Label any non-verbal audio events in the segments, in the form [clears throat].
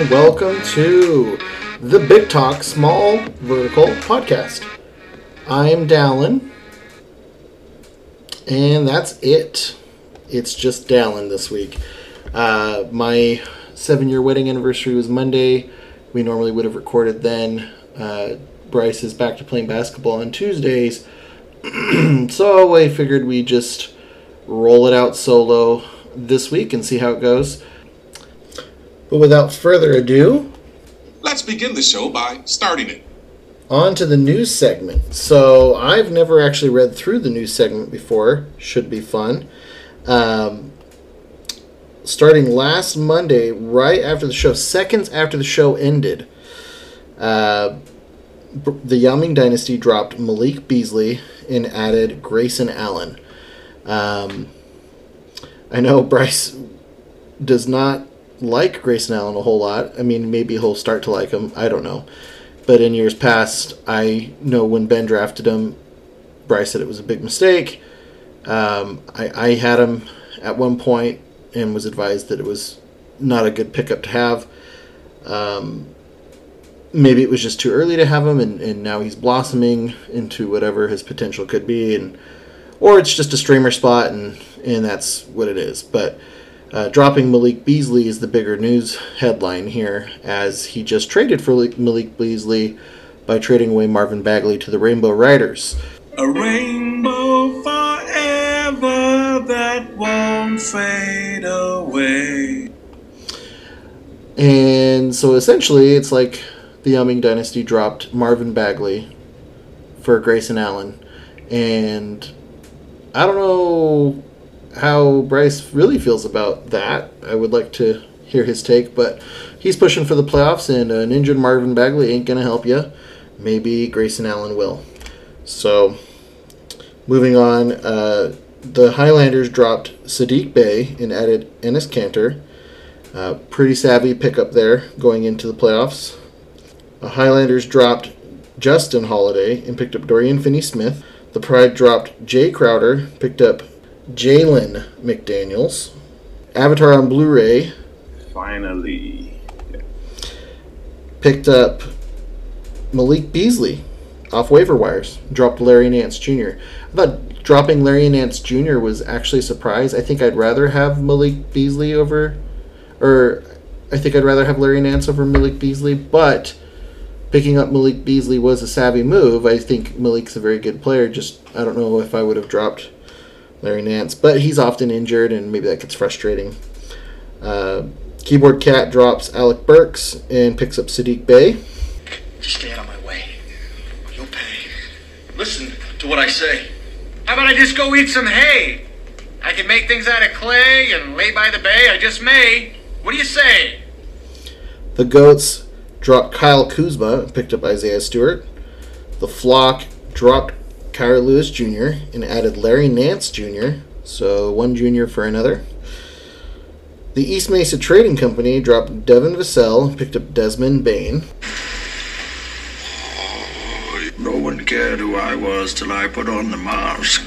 and welcome to the Big Talk Small Vertical Podcast. I'm Dallin, and that's it. It's just Dallin this week. Uh, my seven year wedding anniversary was Monday. We normally would have recorded then. Uh, Bryce is back to playing basketball on Tuesdays. [clears throat] so I figured we just roll it out solo this week and see how it goes. But without further ado, Let's begin the show by starting it. on to the news segment. So I've never actually read through the news segment before. Should be fun. Um, starting last Monday, right after the show, seconds after the show ended, uh, the Yao Ming Dynasty dropped Malik Beasley and added Grayson Allen. Um, I know Bryce does not like Grayson Allen a whole lot. I mean, maybe he'll start to like him. I don't know. But in years past, I know when Ben drafted him, Bryce said it was a big mistake. Um, I, I had him at one point and was advised that it was not a good pickup to have. Um, maybe it was just too early to have him, and, and now he's blossoming into whatever his potential could be, and or it's just a streamer spot, and and that's what it is. But uh, dropping Malik Beasley is the bigger news headline here, as he just traded for Malik- Malik Beasley by trading away Marvin Bagley to the Rainbow Riders. A rainbow forever that won't fade away. And so essentially, it's like the Yao Ming Dynasty dropped Marvin Bagley for Grayson Allen. And I don't know how Bryce really feels about that. I would like to hear his take, but he's pushing for the playoffs, and an injured Marvin Bagley ain't going to help you. Maybe Grayson Allen will. So, moving on, uh, the Highlanders dropped Saddiq Bey and added Enes Kanter. Uh, pretty savvy pickup there going into the playoffs. The Highlanders dropped Justin Holiday and picked up Dorian Finney Smith. The Pride dropped Jae Crowder, picked up Jalen McDaniels. Avatar on Blu ray Finally. picked up Malik Beasley off waiver wires. Dropped Larry Nance Jr. I thought dropping Larry Nance Jr. was actually a surprise. I think I'd rather have Malik Beasley over, or I think I'd rather have Larry Nance over Malik Beasley, but picking up Malik Beasley was a savvy move. I think Malik's a very good player. Just I don't know if I would have dropped Larry Nance, but he's often injured, and maybe that gets frustrating. Uh, Keyboard Cat drops Alec Burks and picks up Saddiq Bey. Just stay out of my way. You'll pay. Listen to what I say. How about I just go eat some hay? I can make things out of clay and lay by the bay. I just may. What do you say? The Goats dropped Kyle Kuzma and picked up Isaiah Stewart. The Flock dropped Kira Lewis Jr. and added Larry Nance Jr., so one junior for another. The East Mesa Trading Company dropped Devin Vassell and picked up Desmond Bane. No one cared who I was till I put on the mask.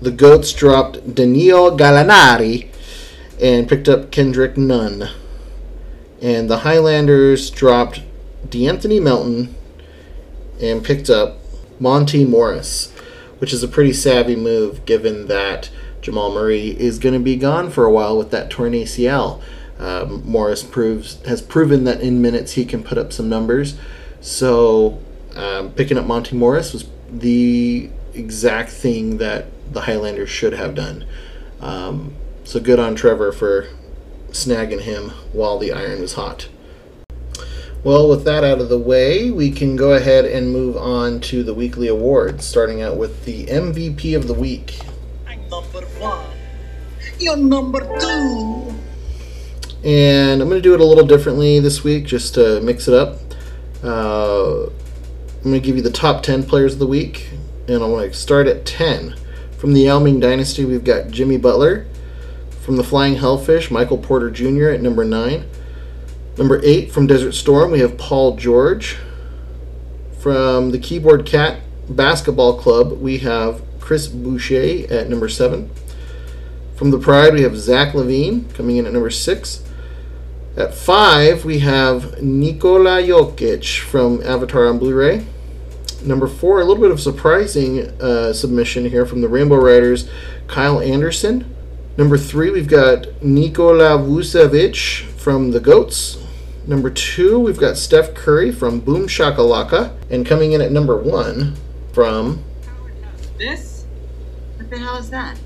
The Goats dropped Daniel Gallinari and picked up Kendrick Nunn. And the Highlanders dropped D'Anthony Melton and picked up Monte Morris, which is a pretty savvy move given that Jamal Murray is going to be gone for a while with that torn ACL. Um, Morris proves has proven that in minutes he can put up some numbers. So um, picking up Monte Morris was the exact thing that the Highlanders should have done. Um, so good on Trevor for snagging him while the iron was hot. Well, with that out of the way, we can go ahead and move on to the weekly awards, starting out with the MVP of the week. I'm number one. You're number two. And I'm going to do it a little differently this week just to mix it up. Uh, I'm going to give you the top 10 players of the week, and I want to start at 10. From the Yao Ming Dynasty, we've got Jimmy Butler. From the Flying Hellfish, Michael Porter Jr. at number 9. Number 8, from Desert Storm, we have Paul George. From the Keyboard Cat Basketball Club, we have Chris Boucher at number 7. From the Pride, we have Zach LaVine coming in at number 6. At five, we have Nikola Jokic from Avatar on Blu-ray. Number four, a little bit of surprising uh, submission here from the Rainbow Riders, Kyle Anderson. Number three, we've got Nikola Vucevic from the Goats. Number two, we've got Steph Curry from Boom Shakalaka. And coming in at number one from This? What the hell is that?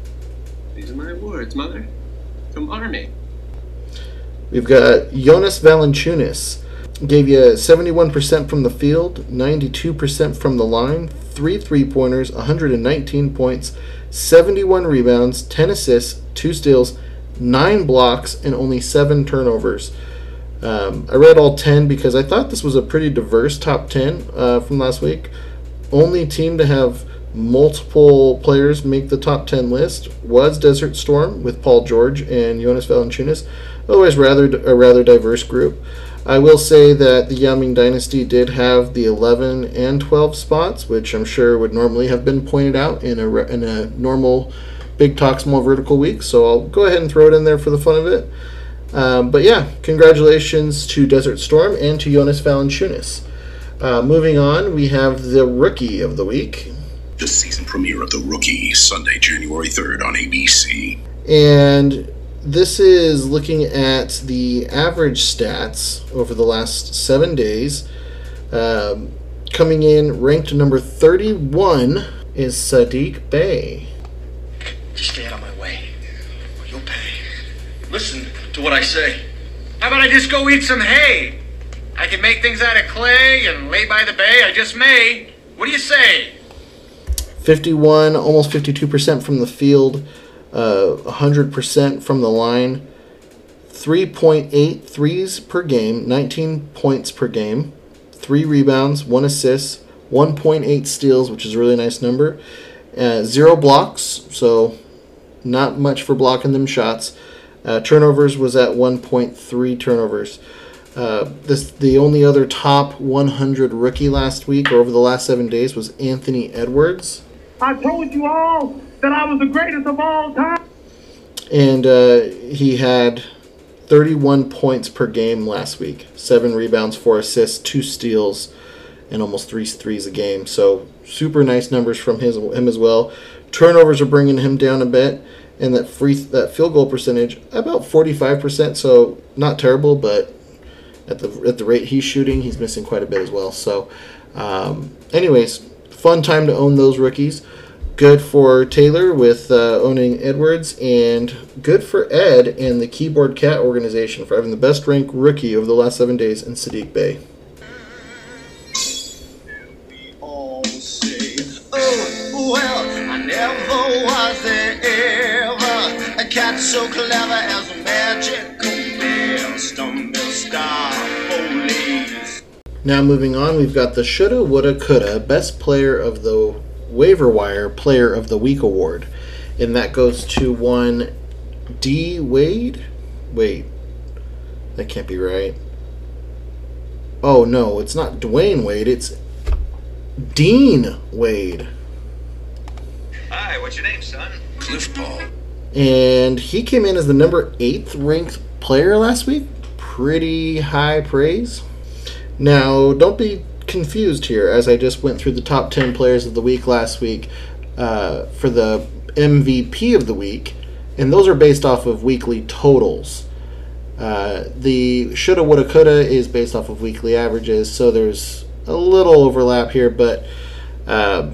These are my words, Mother. From Army. We've got Jonas Valanciunas. Gave you 71% from the field, 92% from the line, three three pointers, 119 points, 71 rebounds, 10 assists, two steals, nine blocks, and only seven turnovers. Um, I read all 10 because I thought this was a pretty diverse top 10 uh, from last week. Only team to have multiple players make the top 10 list was Desert Storm with Paul George and Jonas Valanciunas. Otherwise, rather a rather diverse group. I will say that the Yao Ming Dynasty did have the 11 and 12 spots, which I'm sure would normally have been pointed out in a, in a normal Big Talk Small Vertical week. So I'll go ahead and throw it in there for the fun of it. Um, but yeah, congratulations to Desert Storm and to Jonas Valanciunas. Uh, moving on, we have the Rookie of the Week. The season premiere of The Rookie, Sunday, January 3rd on ABC. And this is looking at the average stats over the last seven days. Um, coming in ranked number 31 is Saddiq Bey. Just stay out of my way. Or you'll pay. Listen to what I say. How about I just go eat some hay? I can make things out of clay and lay by the bay. I just may. What do you say? 51, almost 52% from the field, uh, 100% from the line, 3.8 threes per game, 19 points per game, 3 rebounds, 1 assist, 1.8 steals, which is a really nice number, uh, 0 blocks, so not much for blocking them shots. Uh, turnovers was at 1.3 turnovers. Uh, this the only other top 100 rookie last week or over the last seven days was Anthony Edwards. I told you all that I was the greatest of all time. and uh, he had 31 points per game last week, seven rebounds, four assists, two steals, and almost three threes a game. So super nice numbers from his him as well. Turnovers are bringing him down a bit, and that free that field goal percentage about 45 percent. So not terrible, but at the at the rate he's shooting, he's missing quite a bit as well. So, um, anyways, fun time to own those rookies. Good for Taylor with uh, owning Edwards, and good for Ed and the Keyboard Cat organization for having the best ranked rookie over the last seven days in Sadiq say, oh, well, I never was there ever a cat so clever as a magical Mr. Mr. Now moving on, we've got the Shoulda Woulda Coulda Best Player of the Waiver Wire Player of the Week award, and that goes to one D Wade. Wait, that can't be right. Oh no, it's not Dwayne Wade. It's Dean Wade, Hi, what's your name, son? Cliff Paul. And he came in as the number eighth ranked player last week. Pretty high praise. Now, don't be confused here, as I just went through the top 10 players of the week last week uh, for the MVP of the week, and those are based off of weekly totals. Uh, the shoulda, woulda, coulda is based off of weekly averages, so there's a little overlap here, but uh,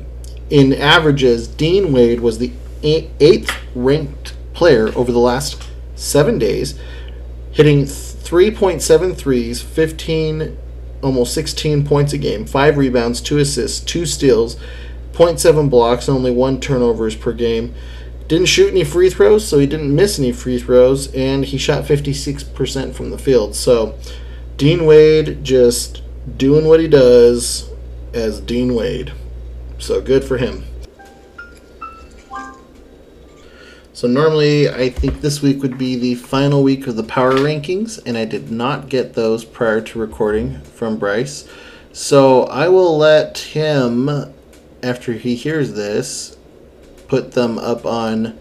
in averages, Dean Wade was the eighth ranked player over the last seven days, hitting 3.7 threes, 15, almost 16 points a game, 5 rebounds, 2 assists, 2 steals, 0.7 blocks, only 1 turnovers per game. Didn't shoot any free throws, so he didn't miss any free throws, and he shot 56% from the field. So, Dean Wade just doing what he does as Dean Wade. So, good for him. So normally, I think this week would be the final week of the power rankings, and I did not get those prior to recording from Bryce. So I will let him, after he hears this, put them up on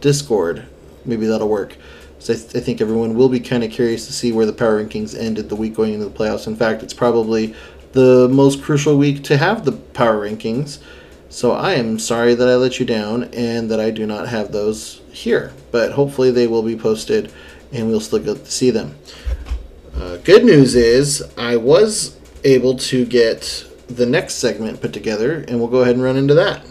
Discord. Maybe that'll work. So I, th- I think everyone will be kind of curious to see where the power rankings ended the week going into the playoffs. In fact, it's probably the most crucial week to have the power rankings. So I am sorry that I let you down and that I do not have those here. But hopefully they will be posted and we'll still get to see them. Uh, good news is I was able to get the next segment put together, and we'll go ahead and run into that.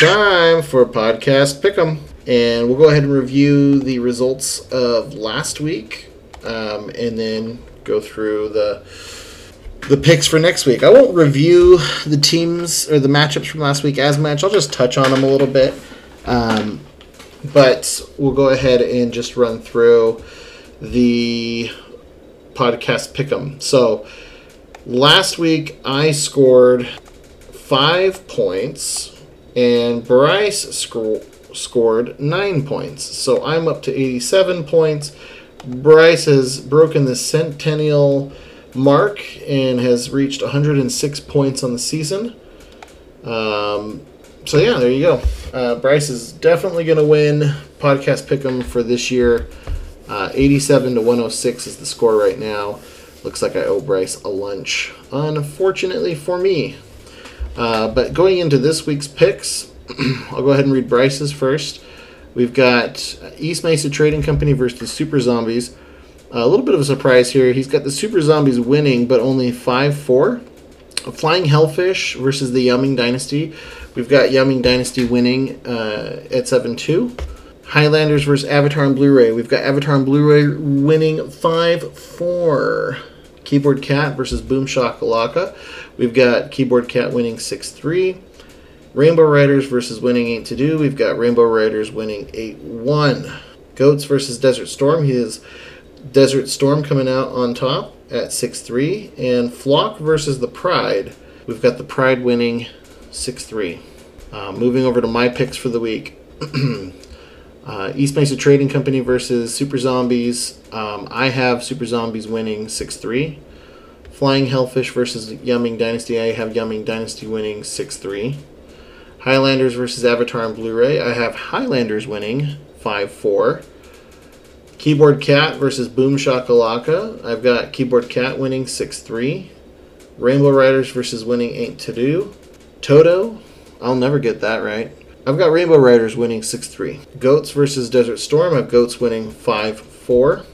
Time for podcast pick'em, and we'll go ahead and review the results of last week, um, and then go through the the picks for next week. I won't review the teams or the matchups from last week as much. I'll just touch on them a little bit, um, but we'll go ahead and just run through the podcast pick'em. So last week I scored five points, and Bryce sco- scored nine points. So I'm up to 87 points. Bryce has broken the centennial mark and has reached 106 points on the season. Um, so yeah, there you go. Uh, Bryce is definitely going to win podcast pick'em for this year. Uh, 87 to 106 is the score right now. Looks like I owe Bryce a lunch. Unfortunately for me. Uh, but going into this week's picks, [clears throat] I'll go ahead and read Bryce's first. We've got East Mesa Trading Company versus Super Zombies. a little bit of a surprise here. He's got the Super Zombies winning, but only 5 4. Flying Hellfish versus the Yao Ming Dynasty. We've got Yao Ming Dynasty winning uh, at 7 2. Highlanders versus Avatar and Blu ray. We've got Avatar and Blu ray winning 5 4. Keyboard Cat versus Boom Shakalaka. We've got Keyboard Cat winning 6 3. Rainbow Riders versus winning 8 to do. We've got Rainbow Riders winning 8 1. Goats versus Desert Storm. He is Desert Storm coming out on top at 6 3. And Flock versus the Pride. We've got the Pride winning 6 3. Uh, moving over to my picks for the week. [clears throat] uh, East Mesa Trading Company versus Super Zombies. Um, I have Super Zombies winning 6 3. Flying Hellfish versus Yao Ming Dynasty. I have Yao Ming Dynasty winning 6 3. Highlanders versus Avatar on Blu ray. I have Highlanders winning 5 4. Keyboard Cat versus Boom Shakalaka. I've got Keyboard Cat winning 6 3. Rainbow Riders versus winning 8 to do. Toto. I'll never get that right. I've got Rainbow Riders winning 6 3. Goats versus Desert Storm. I have got Goats winning 5 4.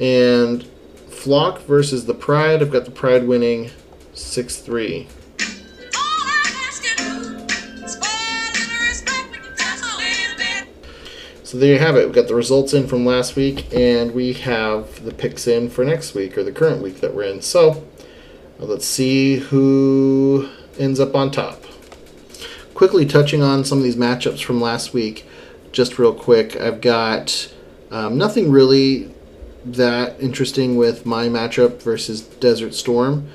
And Flock versus the Pride. I've got the Pride winning 6 3. So there you have it. We've got the results in from last week, and we have the picks in for next week, or the current week that we're in. So let's see who ends up on top. Quickly touching on some of these matchups from last week, just real quick. I've got um, nothing really that interesting with my matchup versus Desert Storm.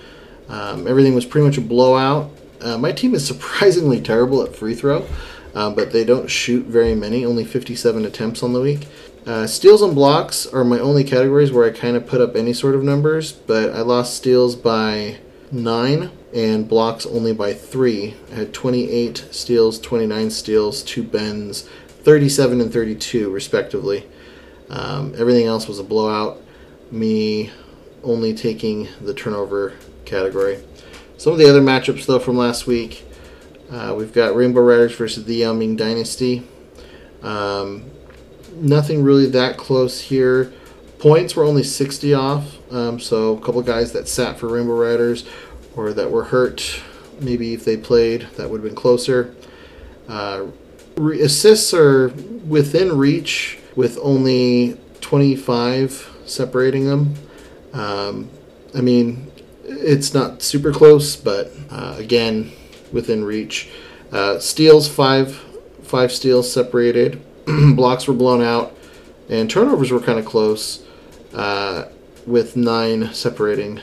Um, everything was pretty much a blowout. Uh, my team is [laughs] surprisingly terrible at free throw, uh, but they don't shoot very many, only 57 attempts on the week. Uh, steals and blocks are my only categories where I kind of put up any sort of numbers, but I lost steals by 9 and blocks only by 3. I had 28 steals, 29 steals, 2 bends, 37 and 32 respectively. Um, everything else was a blowout. Me only taking the turnover category. Some of the other matchups, though, from last week uh, we've got Rainbow Riders versus the Yao Ming Dynasty. Um, nothing really that close here. Points were only 60 off, um, so a couple guys that sat for Rainbow Riders or that were hurt, maybe if they played, that would have been closer. Uh, re- assists are within reach with only 25 separating them. Um, I mean, it's not super close, but uh, again, within reach. Uh, steals five, five steals separated. [clears throat] Blocks were blown out, and turnovers were kind of close, uh, with nine separating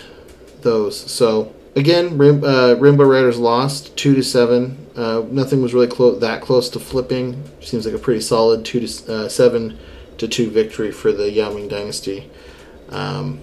those. So again, Rim, uh, Rainbow Riders lost two to seven. Uh, nothing was really clo- that close to flipping. Seems like a pretty solid two to uh, seven to two victory for the Yao Ming Dynasty. Um,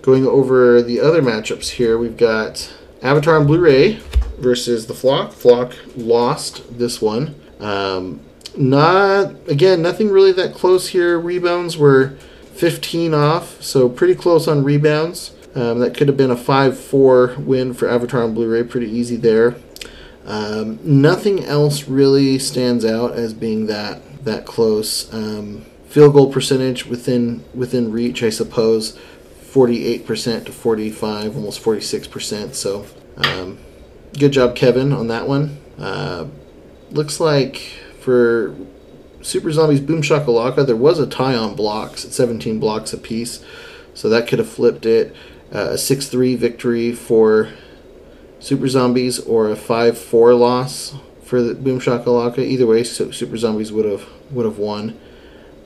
going over the other matchups here, we've got Avatar on Blu-ray versus the Flock. Flock lost this one. Um, not again, nothing really that close here. Rebounds were 15 off, so pretty close on rebounds. Um, that could have been a 5-4 win for Avatar on Blu-ray. Pretty easy there. Um, nothing else really stands out as being that that close. Um, field goal percentage within within reach, I suppose. 48% to 45, almost 46%. So, um, good job, Kevin, on that one. Uh, looks like for Super Zombies Boom Shakalaka, there was a tie on blocks at 17 blocks apiece. So that could have flipped it. Uh, a 6 3 victory for Super Zombies or a 5 4 loss for the Boom Shakalaka. Either way, so Super Zombies would have would have won.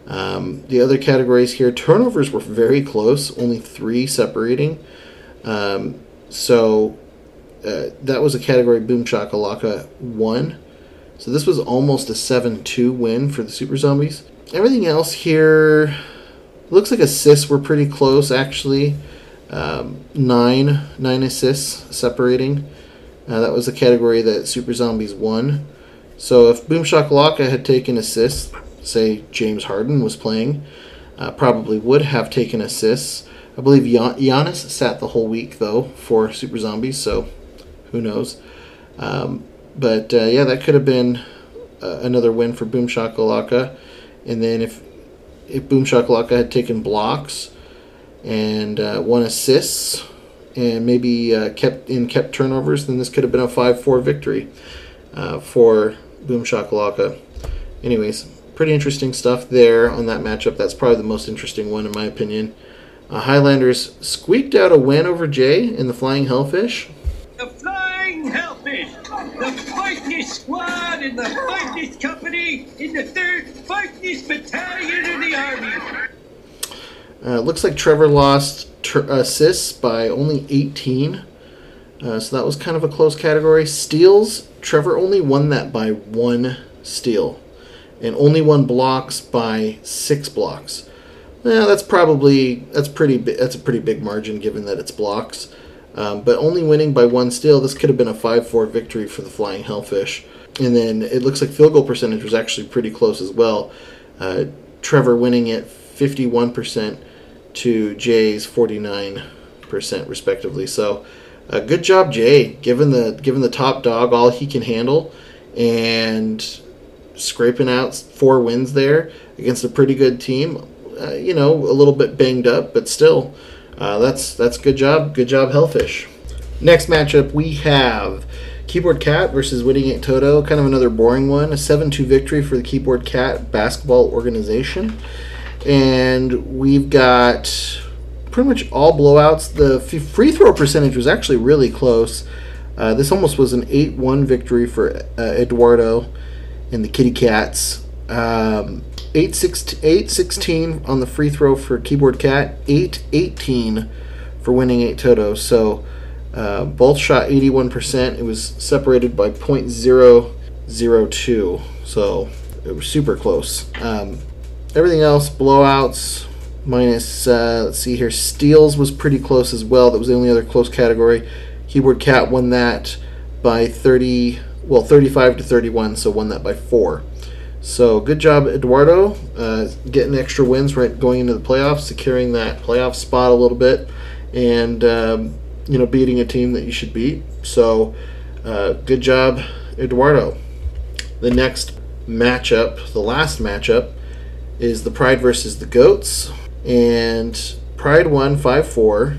Um, the other categories here, turnovers were very close, only three separating. Um, so uh, that was a category Boom Shakalaka won. So this was almost a 7 2 win for the Super Zombies. Everything else here looks like assists were pretty close, actually. Um, nine, nine assists separating. Uh, that was the category that Super Zombies won. So if Boom Shakalaka had taken assists, say James Harden was playing, uh, probably would have taken assists. I believe Gian- Giannis sat the whole week though for Super Zombies, so who knows? Um, but uh, yeah, that could have been uh, another win for Boom Shakalaka. And then if if Boom had taken blocks and uh, one assists and maybe uh, kept in kept turnovers, then this could have been a five four victory uh, for Boom Shakalaka. Anyways, pretty interesting stuff there on that matchup. That's probably the most interesting one in my opinion. Uh, Highlanders squeaked out a win over Jay in the Flying Hellfish. The Flying Hellfish, the squad in the finest company in the third finest battalion of the army. Uh, looks like Trevor lost ter- assists by only 18. Uh, so that was kind of a close category. Steals, Trevor only won that by one steal, and only won blocks by six blocks. Yeah, that's probably that's pretty bi- that's a pretty big margin given that it's blocks. Um, but only winning by one steal, this could have been a 5-4 victory for the Flying Hellfish. And then it looks like field goal percentage was actually pretty close as well. Uh, Trevor winning it 51% to Jay's 49% respectively. So, uh, good job, Jay, given the given the top dog all he can handle, and scraping out four wins there against a pretty good team. Uh, you know, a little bit banged up, but still, uh, that's that's good job. Good job, Hellfish. Next matchup we have Keyboard Cat versus Winning It Toto. Kind of another boring one. A 7 2 victory for the Keyboard Cat basketball organization. And we've got pretty much all blowouts. The free throw percentage was actually really close. Uh, this almost was an 8 1 victory for uh, Eduardo and the Kitty Cats. Um, 8 16 on the free throw for Keyboard Cat, 8 18 for winning 8 Toto. So uh, both shot 81%. It was separated by .002. So it was super close. Um, everything else, blowouts, minus, uh, let's see here, steals was pretty close as well. That was the only other close category. Keyboard Cat won that by 30, well, 35 to 31, so won that by 4. So good job, Eduardo, uh, getting extra wins right going into the playoffs, securing that playoff spot a little bit, and um, you know beating a team that you should beat. So uh, good job, Eduardo. The next matchup, the last matchup, is the Pride versus the Goats, and Pride won five four.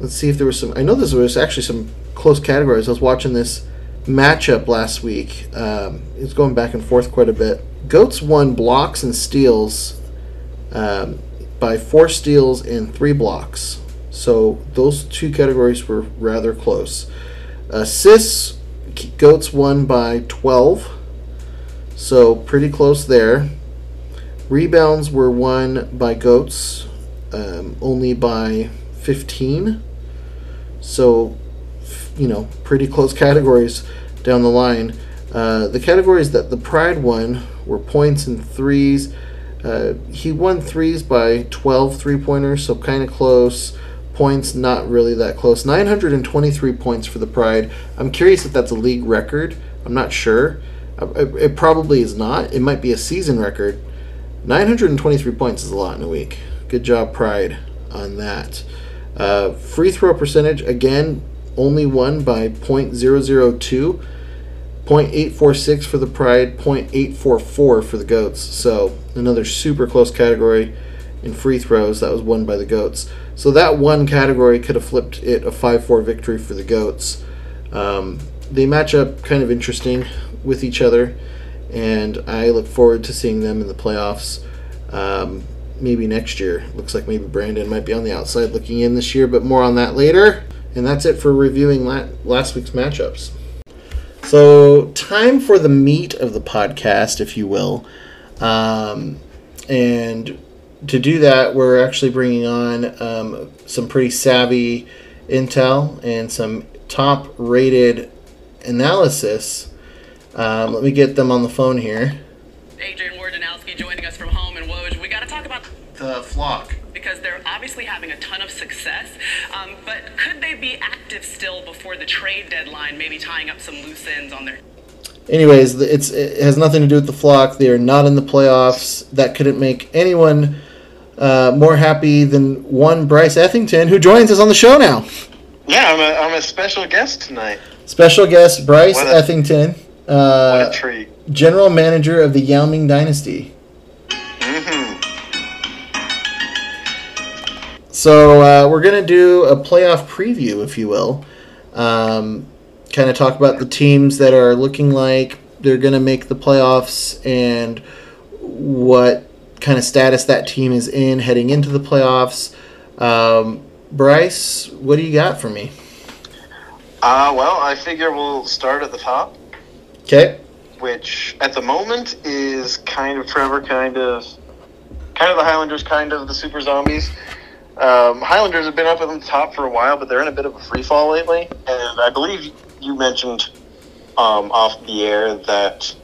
Let's see if there was some. I know there was actually some close categories. I was watching this matchup last week. Um, it's going back and forth quite a bit. Goats won blocks and steals um, by four steals and three blocks. So those two categories were rather close. Assists, Goats won by 12. So pretty close there. Rebounds were won by Goats um, only by 15. So you know, pretty close categories down the line. Uh, the categories that the Pride won were points and threes. Uh, he won threes by 12 three pointers, so kind of close. Points, not really that close. 923 points for the Pride. I'm curious if that's a league record. I'm not sure. Uh, It, it probably is not. It might be a season record. 923 points is a lot in a week. Good job, Pride, on that. Uh, free throw percentage, again, only won by .002. 0.846 for the Pride, 0.844 for the Goats. So another super close category in free throws that was won by the Goats. So that one category could have flipped it a 5-4 victory for the Goats. Um, they match up kind of interesting with each other, and I look forward to seeing them in the playoffs. Um, maybe next year. Looks like maybe Brandon might be on the outside looking in this year, but more on that later. And that's it for reviewing last week's matchups. So, time for the meat of the podcast, if you will. Um, and to do that, we're actually bringing on um, some pretty savvy intel and some top rated analysis. Um, let me get them on the phone here. Adrian and Wojnarowski joining us from home in Woj. We got to talk about The flock. because they're obviously having a ton of success. Um, but could they be active still before the trade deadline, maybe tying up some loose ends on their Anyways, it's it has nothing to do with the flock. They are not in the playoffs. That couldn't make anyone uh, more happy than one Bryce Ethington, who joins us on the show now. Yeah, I'm a, I'm a special guest tonight. Special guest Bryce What a- Ethington, What uh, a treat. general manager of the Yao Ming Dynasty. hmm So uh, we're gonna do a playoff preview, if you will. Um, kind of talk about the teams that are looking like they're gonna make the playoffs and what kind of status that team is in heading into the playoffs. Um, Bryce, what do you got for me? Uh, well, I figure we'll start at the top, Okay. which at the moment is kind of Trevor, kind of, kind of the Highlanders, kind of the Super Zombies. Um, Highlanders have been up at the top for a while, but they're in a bit of a free fall lately. And I believe you mentioned um, off the air that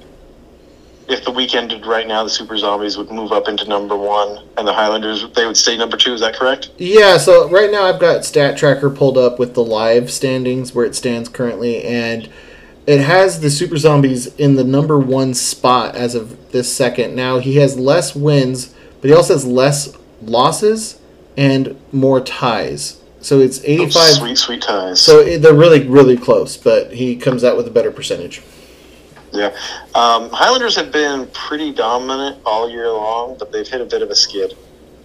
if the week ended right now, the Super Zombies would move up into number one, and the Highlanders they would stay number two. Is that correct? Yeah, so right now I've got Stat Tracker pulled up with the live standings where it stands currently, and it has the Super Zombies in the number one spot as of this second. Now he has less wins, but he also has less losses and more ties. So it's Those 85. sweet, sweet ties. So it- they're really, really close, but he comes out with a better percentage. Yeah. Um, Highlanders have been pretty dominant all year long, but they've hit a bit of a skid.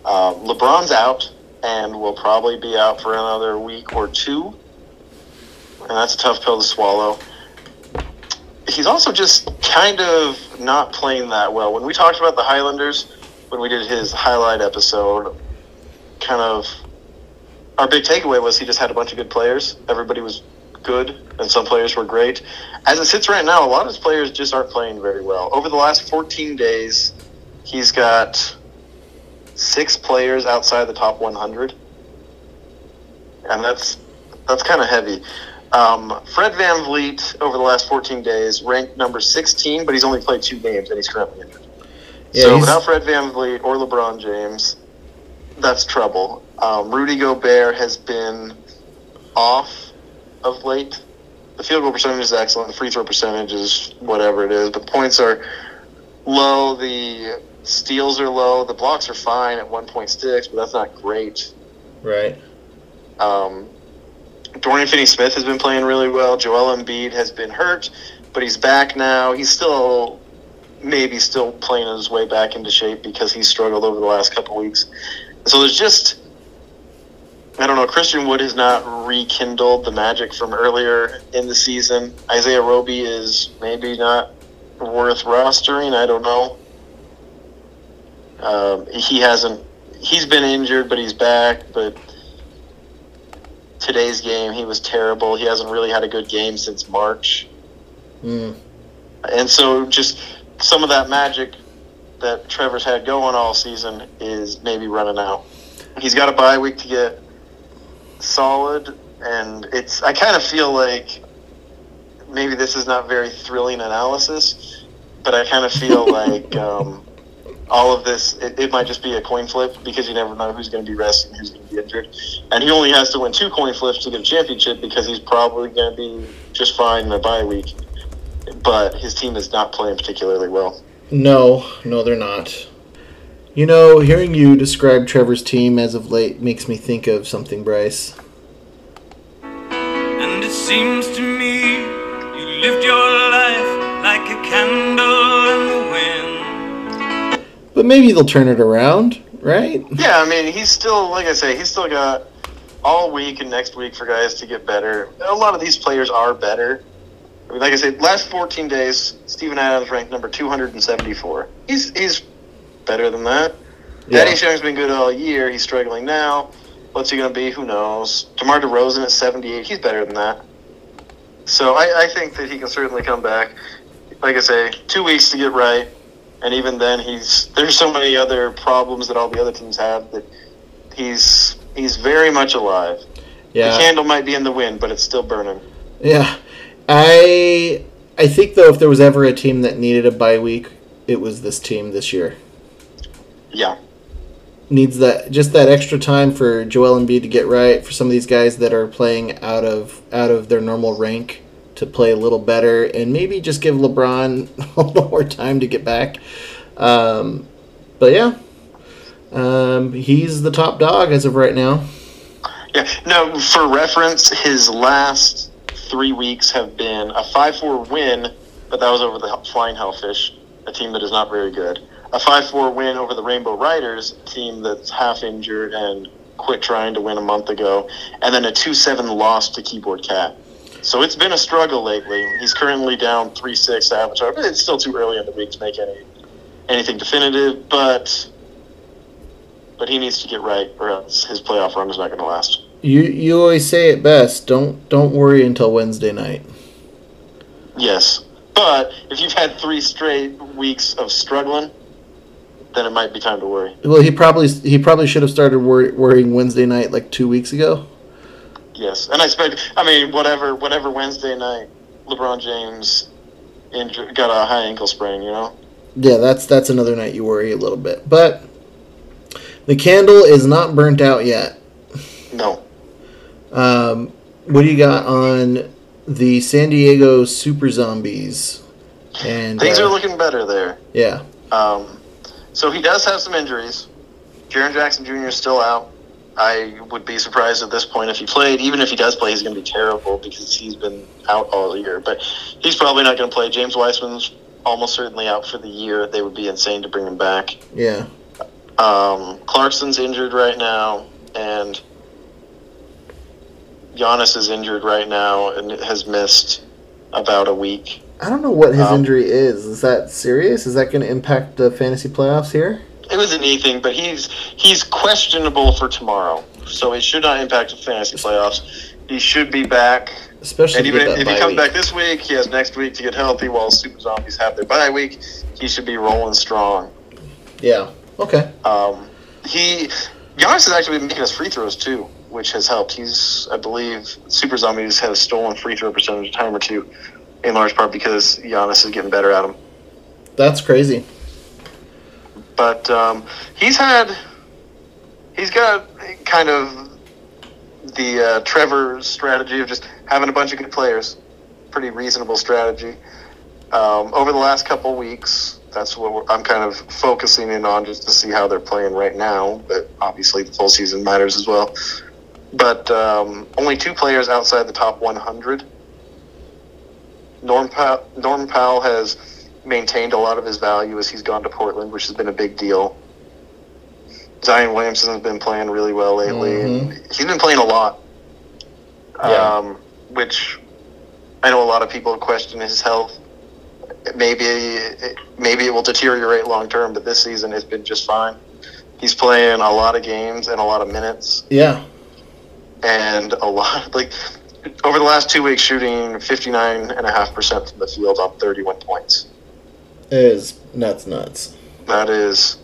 Uh, LeBron's out and will probably be out for another week or two. And that's a tough pill to swallow. He's also just kind of not playing that well. When we talked about the Highlanders, when we did his highlight episode, kind of our big takeaway was he just had a bunch of good players. Everybody was good, and some players were great. As it sits right now, a lot of his players just aren't playing very well. Over the last 14 days, he's got six players outside the top 100, and that's that's kind of heavy. Um, Fred VanVleet over the last 14 days ranked number 16, but he's only played two games and he's currently injured. Yeah, so he's- without Fred VanVleet or LeBron James, that's trouble. Um, Rudy Gobert has been off of late. The field goal percentage is excellent. The free throw percentage is whatever it is, the points are low. The steals are low. The blocks are fine at 1.6, but that's not great. Right. Um, Dorian Finney-Smith has been playing really well. Joel Embiid has been hurt, but he's back now. He's still maybe still playing his way back into shape because he's struggled over the last couple weeks. So there's just I don't know. Christian Wood has not rekindled the magic from earlier in the season. Isaiah Roby is maybe not worth rostering. I don't know. Um, he hasn't. He's been injured, but he's back. But today's game, he was terrible. He hasn't really had a good game since March. Mm. And so, just some of that magic that Trevor's had going all season is maybe running out. He's got a bye week to get solid, and it's I kind of feel like maybe this is not very thrilling analysis, but I kind of feel [laughs] like um, all of this it, it might just be a coin flip because you never know who's going to be resting, who's going to be injured, and he only has to win two coin flips to get a championship because he's probably going to be just fine in a bye week, but his team is not playing particularly well. No, no, they're not. You know, hearing you describe Trevor's team as of late makes me think of something, Bryce. And it seems to me you lived your But maybe they'll turn it around, right? Yeah, I mean, he's still, like I say, he's still got all week and next week for guys to get better. A lot of these players are better. I mean, like I said, last 14 days, Steven Adams ranked number 274. He's he's better than that. Yeah. Daddy Young's been good all year. He's struggling now. What's he going to be? Who knows? DeMar DeRozan at 78. He's better than that. So I, I think that he can certainly come back. Like I say, two weeks to get right, and even then, he's there's so many other problems that all the other teams have that he's he's very much alive. Yeah. The candle might be in the wind, but it's still burning. Yeah. I I think though if there was ever a team that needed a bye week, it was this team this year. Yeah. Needs that just that extra time for Joel Embiid to get right, for some of these guys that are playing out of out of their normal rank to play a little better and maybe just give LeBron [laughs] a little more time to get back. Um, but yeah. Um, he's the top dog as of right now. Yeah. No, for reference, his last three weeks have been a 5 4 win, but that was over the Flying Hellfish, a team that is not very good. A 5 4 win over the Rainbow Riders, a team that's half injured and quit trying to win a month ago. And then a 2 7 loss to Keyboard Cat. So it's been a struggle lately. He's currently down 3 6 to Avatar. but It's still too early in the week to make any anything definitive, but. But he needs to get right, or else his playoff run is not going to last. You you always say it best. Don't don't worry until Wednesday night. Yes, but if you've had three straight weeks of struggling, then it might be time to worry. Well, he probably he probably should have started wor- worrying Wednesday night like two weeks ago. Yes, and I expect. I mean, whatever, whatever Wednesday night, LeBron James injured, got a high ankle sprain. You know. Yeah, that's that's another night you worry a little bit. But the candle is not burnt out yet. No. Um, what do you got on the San Diego Super Zombies? And Things uh, are looking better there. yeah, Um, so he does have some injuries. Jaren Jackson Jr. is still out. I would be surprised at this point if he played. Even if he does play, he's going to be terrible because he's been out all year. But he's probably not going to play. James Wiseman's almost certainly out for the year. They would be insane to bring him back. yeah. Um, Clarkson's injured right now, and Giannis is injured right now and has missed about a week. I don't know what his Um, injury is. Is that serious? Is that going to impact the fantasy playoffs here? It was a knee thing, but he's he's questionable for tomorrow, so it should not impact the fantasy playoffs. He should be back, Especially and even if he comes week. back this week, he has next week to get healthy. While Super Zombies have their bye week, he should be rolling strong. Yeah. Okay. Um, he Giannis has actually been making his free throws too, which has helped. He's, I believe, Super Zombies have stolen free throw percentage a time or two, in large part because Giannis is getting better at them. That's crazy. But um, he's had, he's got kind of the uh, Trevor strategy of just having a bunch of good players. Pretty reasonable strategy. Um, over the last couple weeks, that's what I'm kind of focusing in on just to see how they're playing right now. But obviously, the full season matters as well. But um, only two players outside the top 100. Norm, pa- Norm Powell has maintained a lot of his value as he's gone to Portland, which has been a big deal. Zion Williamson has been playing really well lately. and He's been playing a lot. Yeah. Um, which I know a lot of people question his health. Maybe maybe it will deteriorate long term, but this season it's been just fine. He's playing a lot of games and a lot of minutes Yeah. and a lot [laughs] like over the last two weeks shooting 59.5% from the field on 31 points. Is nuts, nuts. That is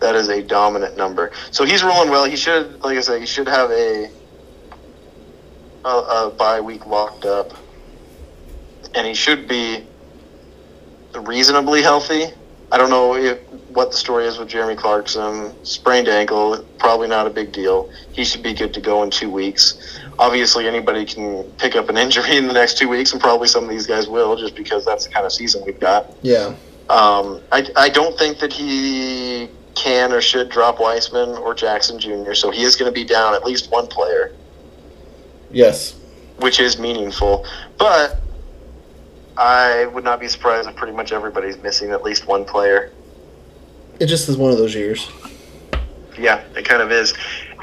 that is a dominant number. So he's rolling well. He should, like I said, he should have a a, a bye week locked up, and he should be reasonably healthy. I don't know if, what the story is with Jeremy Clarkson. Sprained ankle, probably not a big deal. He should be good to go in two weeks. Obviously, anybody can pick up an injury [laughs] in the next two weeks, and probably some of these guys will, just because that's the kind of season we've got. Yeah. Um, I, I don't think that he can or should drop Wiseman or Jackson Jr., so he is going to be down at least one player, Yes. which is meaningful. But I would not be surprised if pretty much everybody's missing at least one player. It just is one of those years. Yeah, it kind of is.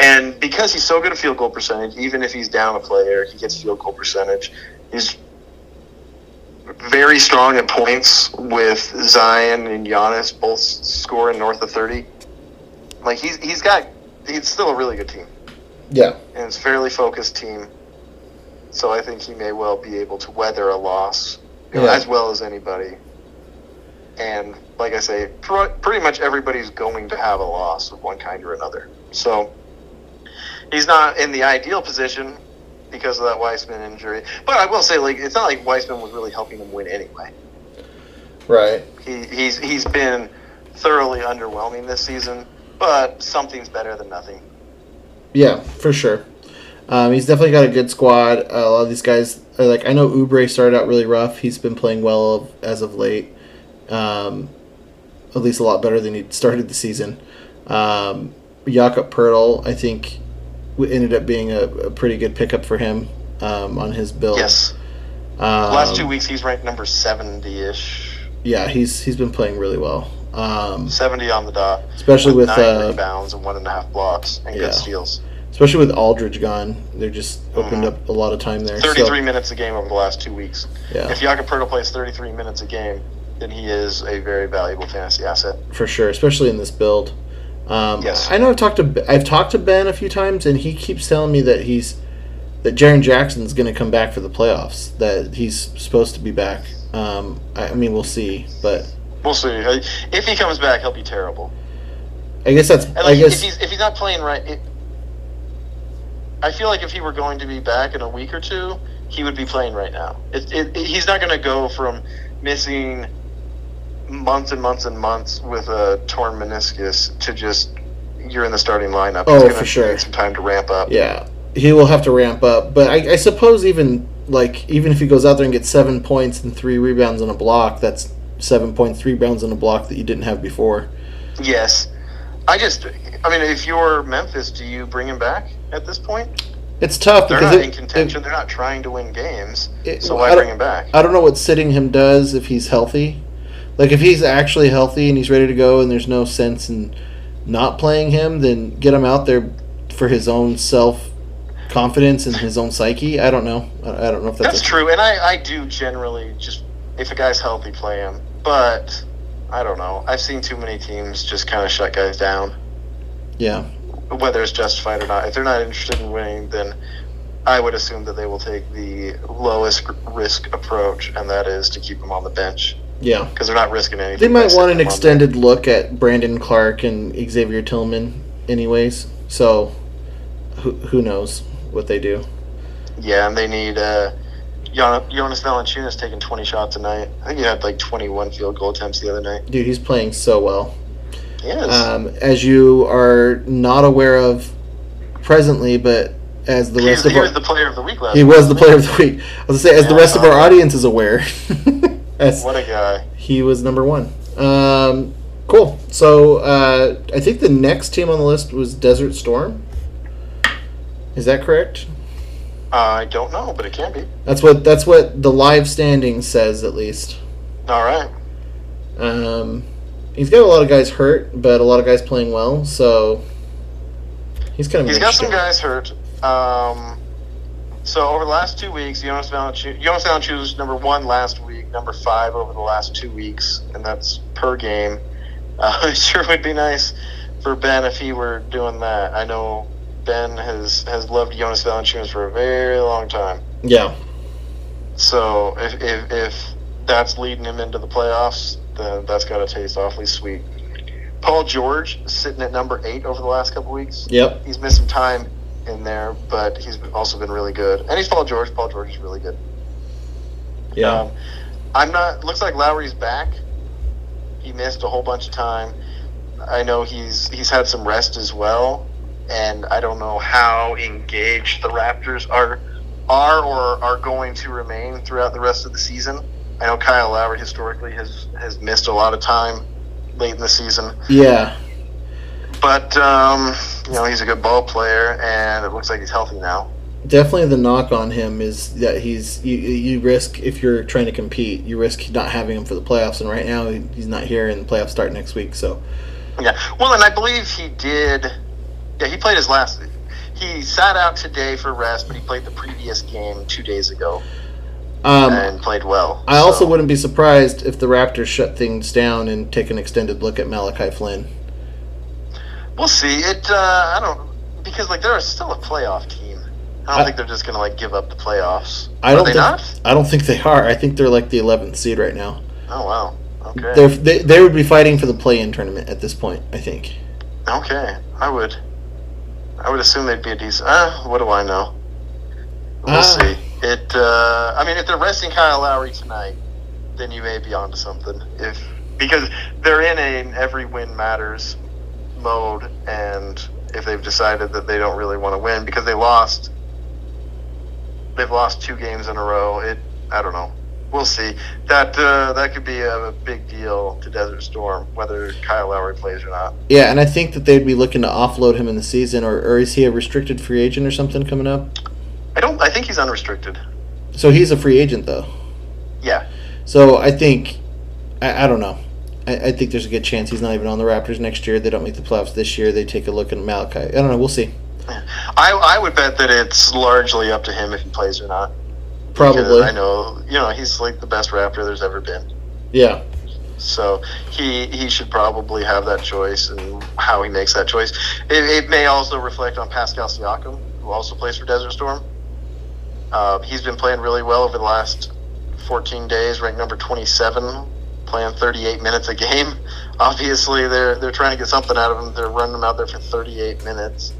And because he's so good at field goal percentage, even if he's down a player, he gets field goal percentage. He's very strong at points with Zion and Giannis both scoring north of 30. Like he's he's got he's still a really good team. Yeah. And it's a fairly focused team. So I think he may well be able to weather a loss you know, Yeah. as well as anybody. And like I say, pr- pretty much everybody's going to have a loss of one kind or another. So he's not in the ideal position because of that Wiseman injury. But I will say, like, it's not like Wiseman was really helping them win anyway. Right. He, he's he's been thoroughly underwhelming this season, but something's better than nothing. Yeah, for sure. Um, he's definitely got a good squad. Uh, a lot of these guys, are like I know Oubre started out really rough. He's been playing well as of late. Um, at least a lot better than he started the season. Um, Jakob Poeltl, I think, ended up being a, a pretty good pickup for him um, on his build. Yes. Um, Last two weeks, he's ranked number seventy-ish, Yeah, he's he's been playing really well. Um, seventy on the dot, especially with nine uh, rebounds and one and a half blocks and Yeah. good steals. especially with Aldridge gone. They're just opened up a lot of time there. so- Thirty-three minutes a game over the last two weeks. Yeah. If Poeltl plays thirty-three minutes a game, then he is a very valuable fantasy asset. for sure, especially in this build. Um, Yes. I know I've talked to I've talked to Ben a few times, and he keeps telling me that he's that Jaren Jackson's going to come back for the playoffs. That he's supposed to be back. Um, I, I mean, we'll see, but We'll see. If he comes back, he'll be terrible. I guess that's And I guess if he's if he's not playing right, it, I feel like if he were going to be back in a week or two, he would be playing right now. It, it, it- he's not going to go from missing months and months and months with a torn meniscus to just you're in the starting lineup. Oh, gonna for sure. Need some time to ramp up. yeah he will have to ramp up. But I, I suppose even like even if he goes out there and gets seven points and three rebounds and a block, that's seven points, three rebounds and a block that you didn't have before. Yes. I just, I mean, if you're Memphis, do you bring him back at this point? It's tough They're because not it- in contention. They're not trying to win games. It- so why bring him back? I don't know what sitting him does if he's healthy. Like if he's actually healthy and he's ready to go, and there's no sense in not playing him, then get him out there for his own self confidence and his own psyche. I don't know. I don't know if that's, That's true, and I, I do generally just if a guy's healthy, play him. But I don't know. I've seen too many teams just kind of shut guys down, Yeah, whether it's justified or not. If they're not interested in winning, then I would assume that they will take the lowest risk approach, and that is to keep him on the bench yeah. because they're not risking anything. They might want an extended look at Brandon Clarke and Xavier Tillman, anyways. So, who who knows what they do? Yeah, and they need uh, Jon- Jonas Valanciunas taking 20 shots a night. I think he had like 21 field goal attempts the other night. Dude, he's playing so well. Yes. um, as you are not aware of presently, but as the he rest of he our, was the player of the week last he week, was the player of the week. I was gonna say, as the Yeah, rest of our audience is aware, [laughs] What a guy. he was number one. Um, cool. So uh, I think the next team on the list was Desert Storm. Is that correct? I don't know, but it can be. That's what that's what the live standing says, at least. All right. Um, he's got a lot of guys hurt, but a lot of guys playing well. So he's kind of He's got some guys hurt. Um, so over the last two weeks, Jonas Valanciunas, Jonas Valanciunas was number one last week, number five over the last two weeks, and that's per game. [laughs] Uh, it sure would be nice for Ben if he were doing that. I know Ben has has loved Jonas Valanciunas for a very long time. Yeah. So if, if, if that's leading him into the playoffs, then that's got to taste awfully sweet. Paul George sitting at number eight over the last couple weeks. Yep. He's missed some time in there, but he's also been really good. And he's Paul George. Paul George is really good. Yeah. Um, I'm not. Looks like Lowry's back. He missed a whole bunch of time. I know he's he's had some rest as well, and I don't know how engaged the Raptors are are or are going to remain throughout the rest of the season. I know Kyle Lowry historically has has missed a lot of time late in the season, yeah. but um, you know he's a good ball player, and it looks like he's healthy now. Definitely the knock on him is that he's you, you risk if you're trying to compete, you risk not having him for the playoffs. And right now he's not here, and the playoffs start next week. So Yeah. Well, and I believe he did. Yeah, he played his last. He sat out today for rest, but he played the previous game two days ago um, and played well. I also wouldn't be surprised if the Raptors shut things down and take an extended look at Malachi Flynn. We'll see. It. Uh, I don't because like they're still a playoff team. I don't I- think they're just gonna like give up the playoffs. I don't they think not? I don't think they are. I think they're like the 11th seed right now. Oh wow. Okay. They're, they they would be fighting for the play-in tournament at this point. I think. Okay. I would. I would assume they'd be a decent. Uh, what do I know? We'll Ah. see. It. Uh, I mean, if they're resting Kyle Lowry tonight, then you may be onto something. If because they're in a every win matters mode, and if they've decided that they don't really want to win because they lost, they've lost two games in a row. It. I don't know. We'll see. That uh, that could be a big deal to Desert Storm, whether Kyle Lowry plays or not. Yeah, and I think that they'd be looking to offload him in the season, or, or is he a restricted free agent or something coming up? I don't. I think he's unrestricted. So he's a free agent though. Yeah. So I think, I, I don't know. I, I think there's a good chance he's not even on the Raptors next year. They don't make the playoffs this year. They take a look at Malachi. I don't know. We'll see. I, I would bet that it's largely up to him if he plays or not. Probably. Because I know, you know, he's like the best Raptor there's ever been. Yeah. So he he should probably have that choice and how he makes that choice. It, it may also reflect on Pascal Siakam, who also plays for Desert Storm. Uh, he's been playing really well over the last 14 days, ranked number 27, playing 38 minutes a game. [laughs] Obviously, they're they're trying to get something out of him. They're running him out there for 38 minutes.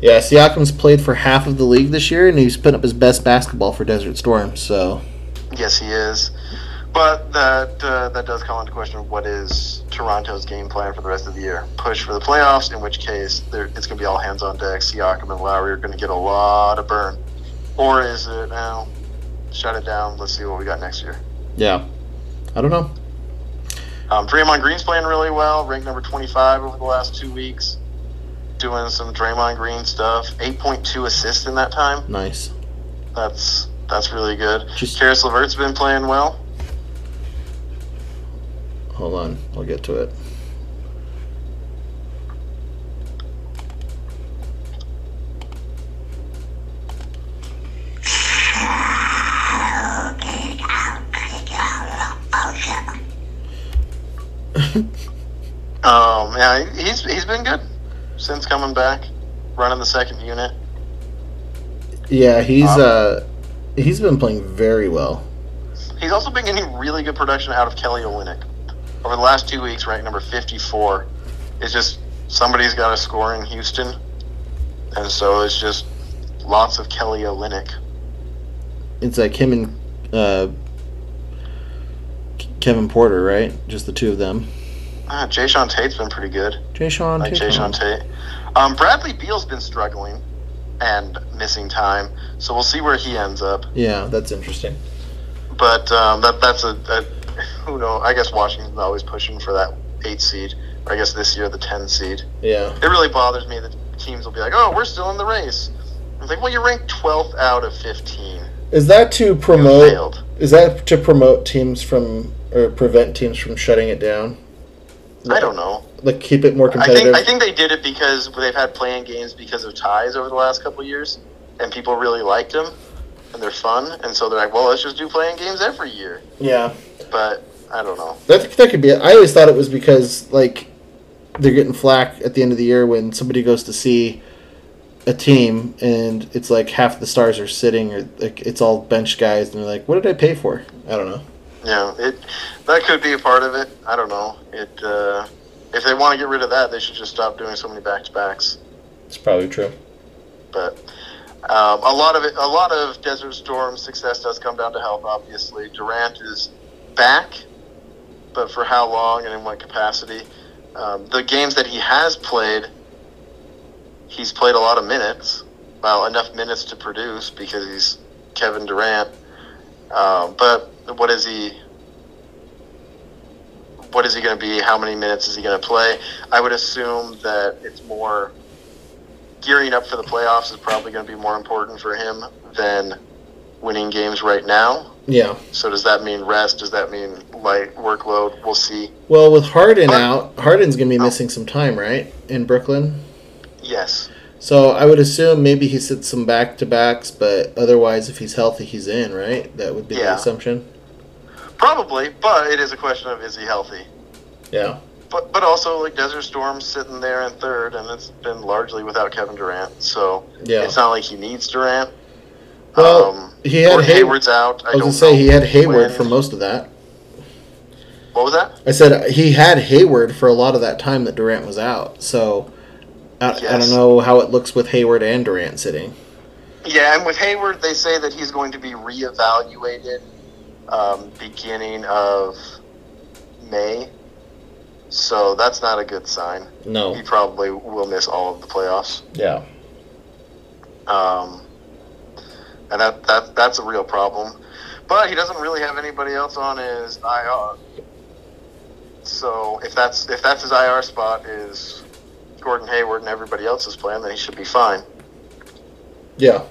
Yeah, Siakam's played for half of the league this year, and he's putting up his best basketball for Desert Storm. So Yes, he is. But that uh, that does call into question what is Toronto's game plan for the rest of the year? Push for the playoffs, in which case it's going to be all hands on deck. Siakam and Lowry are going to get a lot of burn, or is it now shut it down? Let's see what we got next year. yeah, I don't know. Um, Draymond Green's playing really well, ranked number 25 over the last two weeks, doing some Draymond Green stuff. 8.2 assists in that time. Nice. That's that's really good. Just- Caris LeVert's been playing well. Hold on, I'll get to it. [laughs] Um, yeah, he's he's been good since coming back, running the second unit. Yeah, he's Um, uh, he's been playing very well. He's also been getting really good production out of Kelly Olynyk. Over the last two weeks, ranked number 54. It's just somebody's got to score in Houston, and so it's just lots of Kelly Olynyk. It's like him and uh, Kevin Porter, right? Just the two of them. Ah, Jae'Sean Tate's been pretty good. Jay Sean. like Jae'Sean Tate. Um, Bradley Beal's been struggling and missing time, so we'll see where he ends up. Yeah, that's interesting. But um, that that's a, a [laughs] who knows? I guess Washington's always pushing for that eight seed. Or I guess this year the ten seed. Yeah. It really bothers me that teams will be like, "Oh, we're still in the race." It's like, well, you're ranked 12th out of 15. Is that to promote? Is that to promote teams from or prevent teams from shutting it down? I don't know. Like keep it more I competitive. think I think they did it because they've had play-in games because of ties over the last couple of years, and people really liked them, and they're fun, and so they're like, "Well, let's just do play-in games every year." yeah. But I don't know. That that could be it. I always thought it was because like they're getting flack at the end of the year when somebody goes to see a team and it's like half the stars are sitting or like it's all bench guys and they're like, what did I pay for? I don't know. Yeah, it that could be a part of it. I don't know. It uh, if they want to get rid of that, they should just stop doing so many back to backs. It's probably true. But um, a lot of it, a lot of Desert Storm success does come down to health. Obviously, Durant is back, but for how long and in what capacity? Um, the games that he has played, he's played a lot of minutes. Well, enough minutes to produce because he's Kevin Durant. Um, but what is he? What is he going to be? How many minutes is he going to play? I would assume that it's more gearing up for the playoffs is probably going to be more important for him than winning games right now. Yeah. So does that mean rest? Does that mean light workload? We'll see. Well, with Harden out, Harden's going to be missing some time, right, in Brooklyn? Yes. So I would assume maybe he sits some back to backs, but otherwise, if he's healthy, he's in, right? That would be the Yeah. assumption. Probably, but it is a question of is he healthy? Yeah. But but also like Desert Storm sitting there in third, and it's been largely without Kevin Durant. So Yeah. it's not like he needs Durant. Well, um, he had Hay- Hayward's out. I, I was gonna say he had Hayward when- for most of that. What was that? I said he had Hayward for a lot of that time that Durant was out. So I, I don't know how it looks with Hayward and Durant sitting. Yeah, and with Hayward, they say that he's going to be reevaluated um, beginning of May. So that's not a good sign. No. He probably will miss all of the playoffs. Yeah. Um, and that, that that's a real problem. But he doesn't really have anybody else on his IR. So if that's if that's his IR spot is Gordon Hayward and everybody else is playing, then he should be fine. Yeah.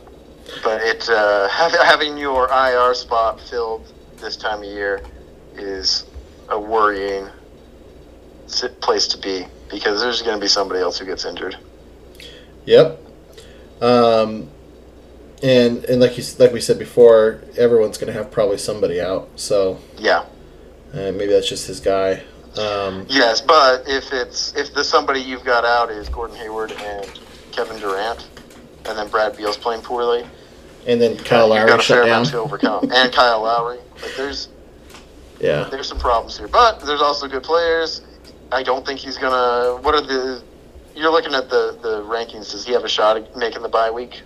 But it uh, [laughs] having your IR spot filled this time of year is a worrying sit- place to be because there's going to be somebody else who gets injured. Yep. Um, and and like you like we said before, everyone's gonna have probably somebody out. So Yeah. uh, maybe that's just his guy. Um, Yes, but if it's if the somebody you've got out is Gordon Hayward and Kevin Durant, and then Brad Beal's playing poorly, and then Kyle Lowry got a fair down. amount to overcome. and Kyle Lowry, like there's Yeah. there's some problems here, but there's also good players. I don't think he's gonna. What are the? You're looking at the the rankings. Does he have a shot at making the bye week?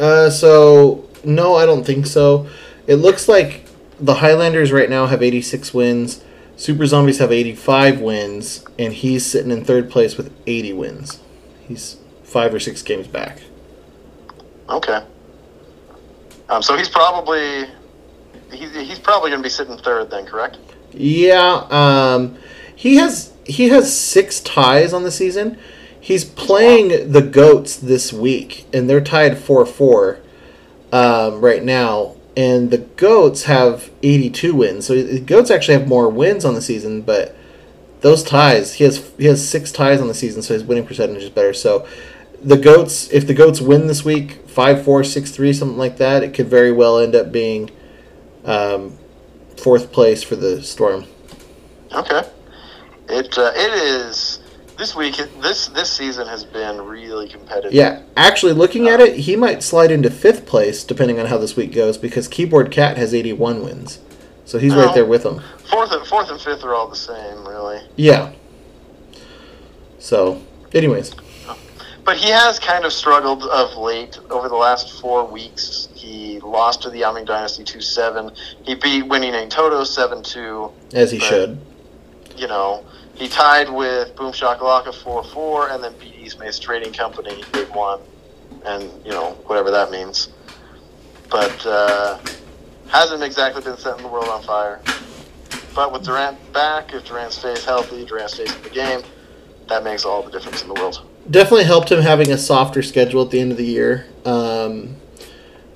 Uh, so no, I don't think so. It looks like the Highlanders right now have 86 wins. Super Zombies have 85 wins, and he's sitting in third place with 80 wins. He's five or six games back. Okay. Um, so he's probably he's, he's probably going to be sitting third then, correct? Yeah, um, he has he has six ties on the season. He's playing the Goats this week, and they're tied four four um, right now. And the Goats have eighty two wins, so the Goats actually have more wins on the season. But those ties, he has he has six ties on the season, so his winning percentage is better. So the Goats, if the Goats win this week, five four six three something like that, it could very well end up being um, fourth place for the Storm. Okay. It uh, it is this week. This this season has been really competitive. Yeah, actually, looking at uh, it, he might slide into fifth place depending on how this week goes because Keyboard Cat has 81 wins, so he's right there with him. Fourth and fourth and fifth are all the same, really. Yeah. So, anyways, But he has kind of struggled of late over the last four weeks. He lost to the Yao Ming Dynasty 2 7. He beat Winning Toto 7 2. as he But- should. You know, he tied with Boom Shakalaka 4 4 and then East Mace Trading Company Big 1. And, you know, whatever that means. But uh, hasn't exactly been setting the world on fire. But with Durant back, if Durant stays healthy, Durant stays in the game, that makes all the difference in the world. Definitely helped him having a softer schedule at the end of the year. Um,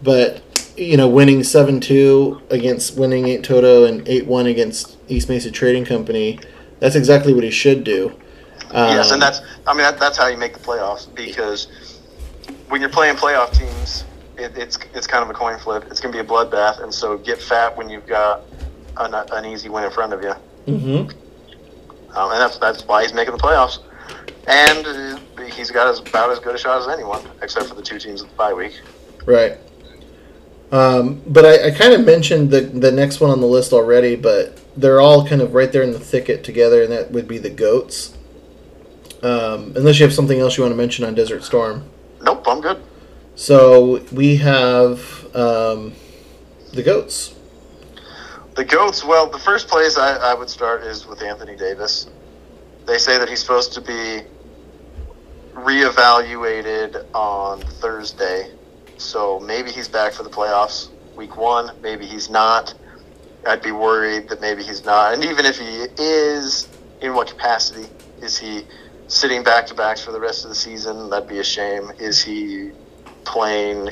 but, you know, winning 7 2 against winning 8 Toto and 8 1 against East Mesa Trading Company, that's exactly what he should do. Um, yes, and that's I mean that, that's how you make the playoffs because when you're playing playoff teams, it, it's it's kind of a coin flip. It's going to be a bloodbath, and so get fat when you've got an, an easy win in front of you, hmm um, and that's that's why he's making the playoffs. And uh, he's got as, about as good a shot as anyone, except for the two teams at the bye week. Right. Um, but I, I kind of mentioned the the next one on the list already, but they're all kind of right there in the thicket together, and that would be the goats. Um, unless you have something else you want to mention on Desert Storm. Nope, I'm good. So we have um, the goats. The goats. Well, the first place I, I would start is with Anthony Davis. They say that he's supposed to be reevaluated on Thursday, so maybe he's back for the playoffs week one. Maybe he's not. I'd be worried that maybe he's not. And even if he is, in what capacity is he sitting back to backs for the rest of the season? That'd be a shame. Is he playing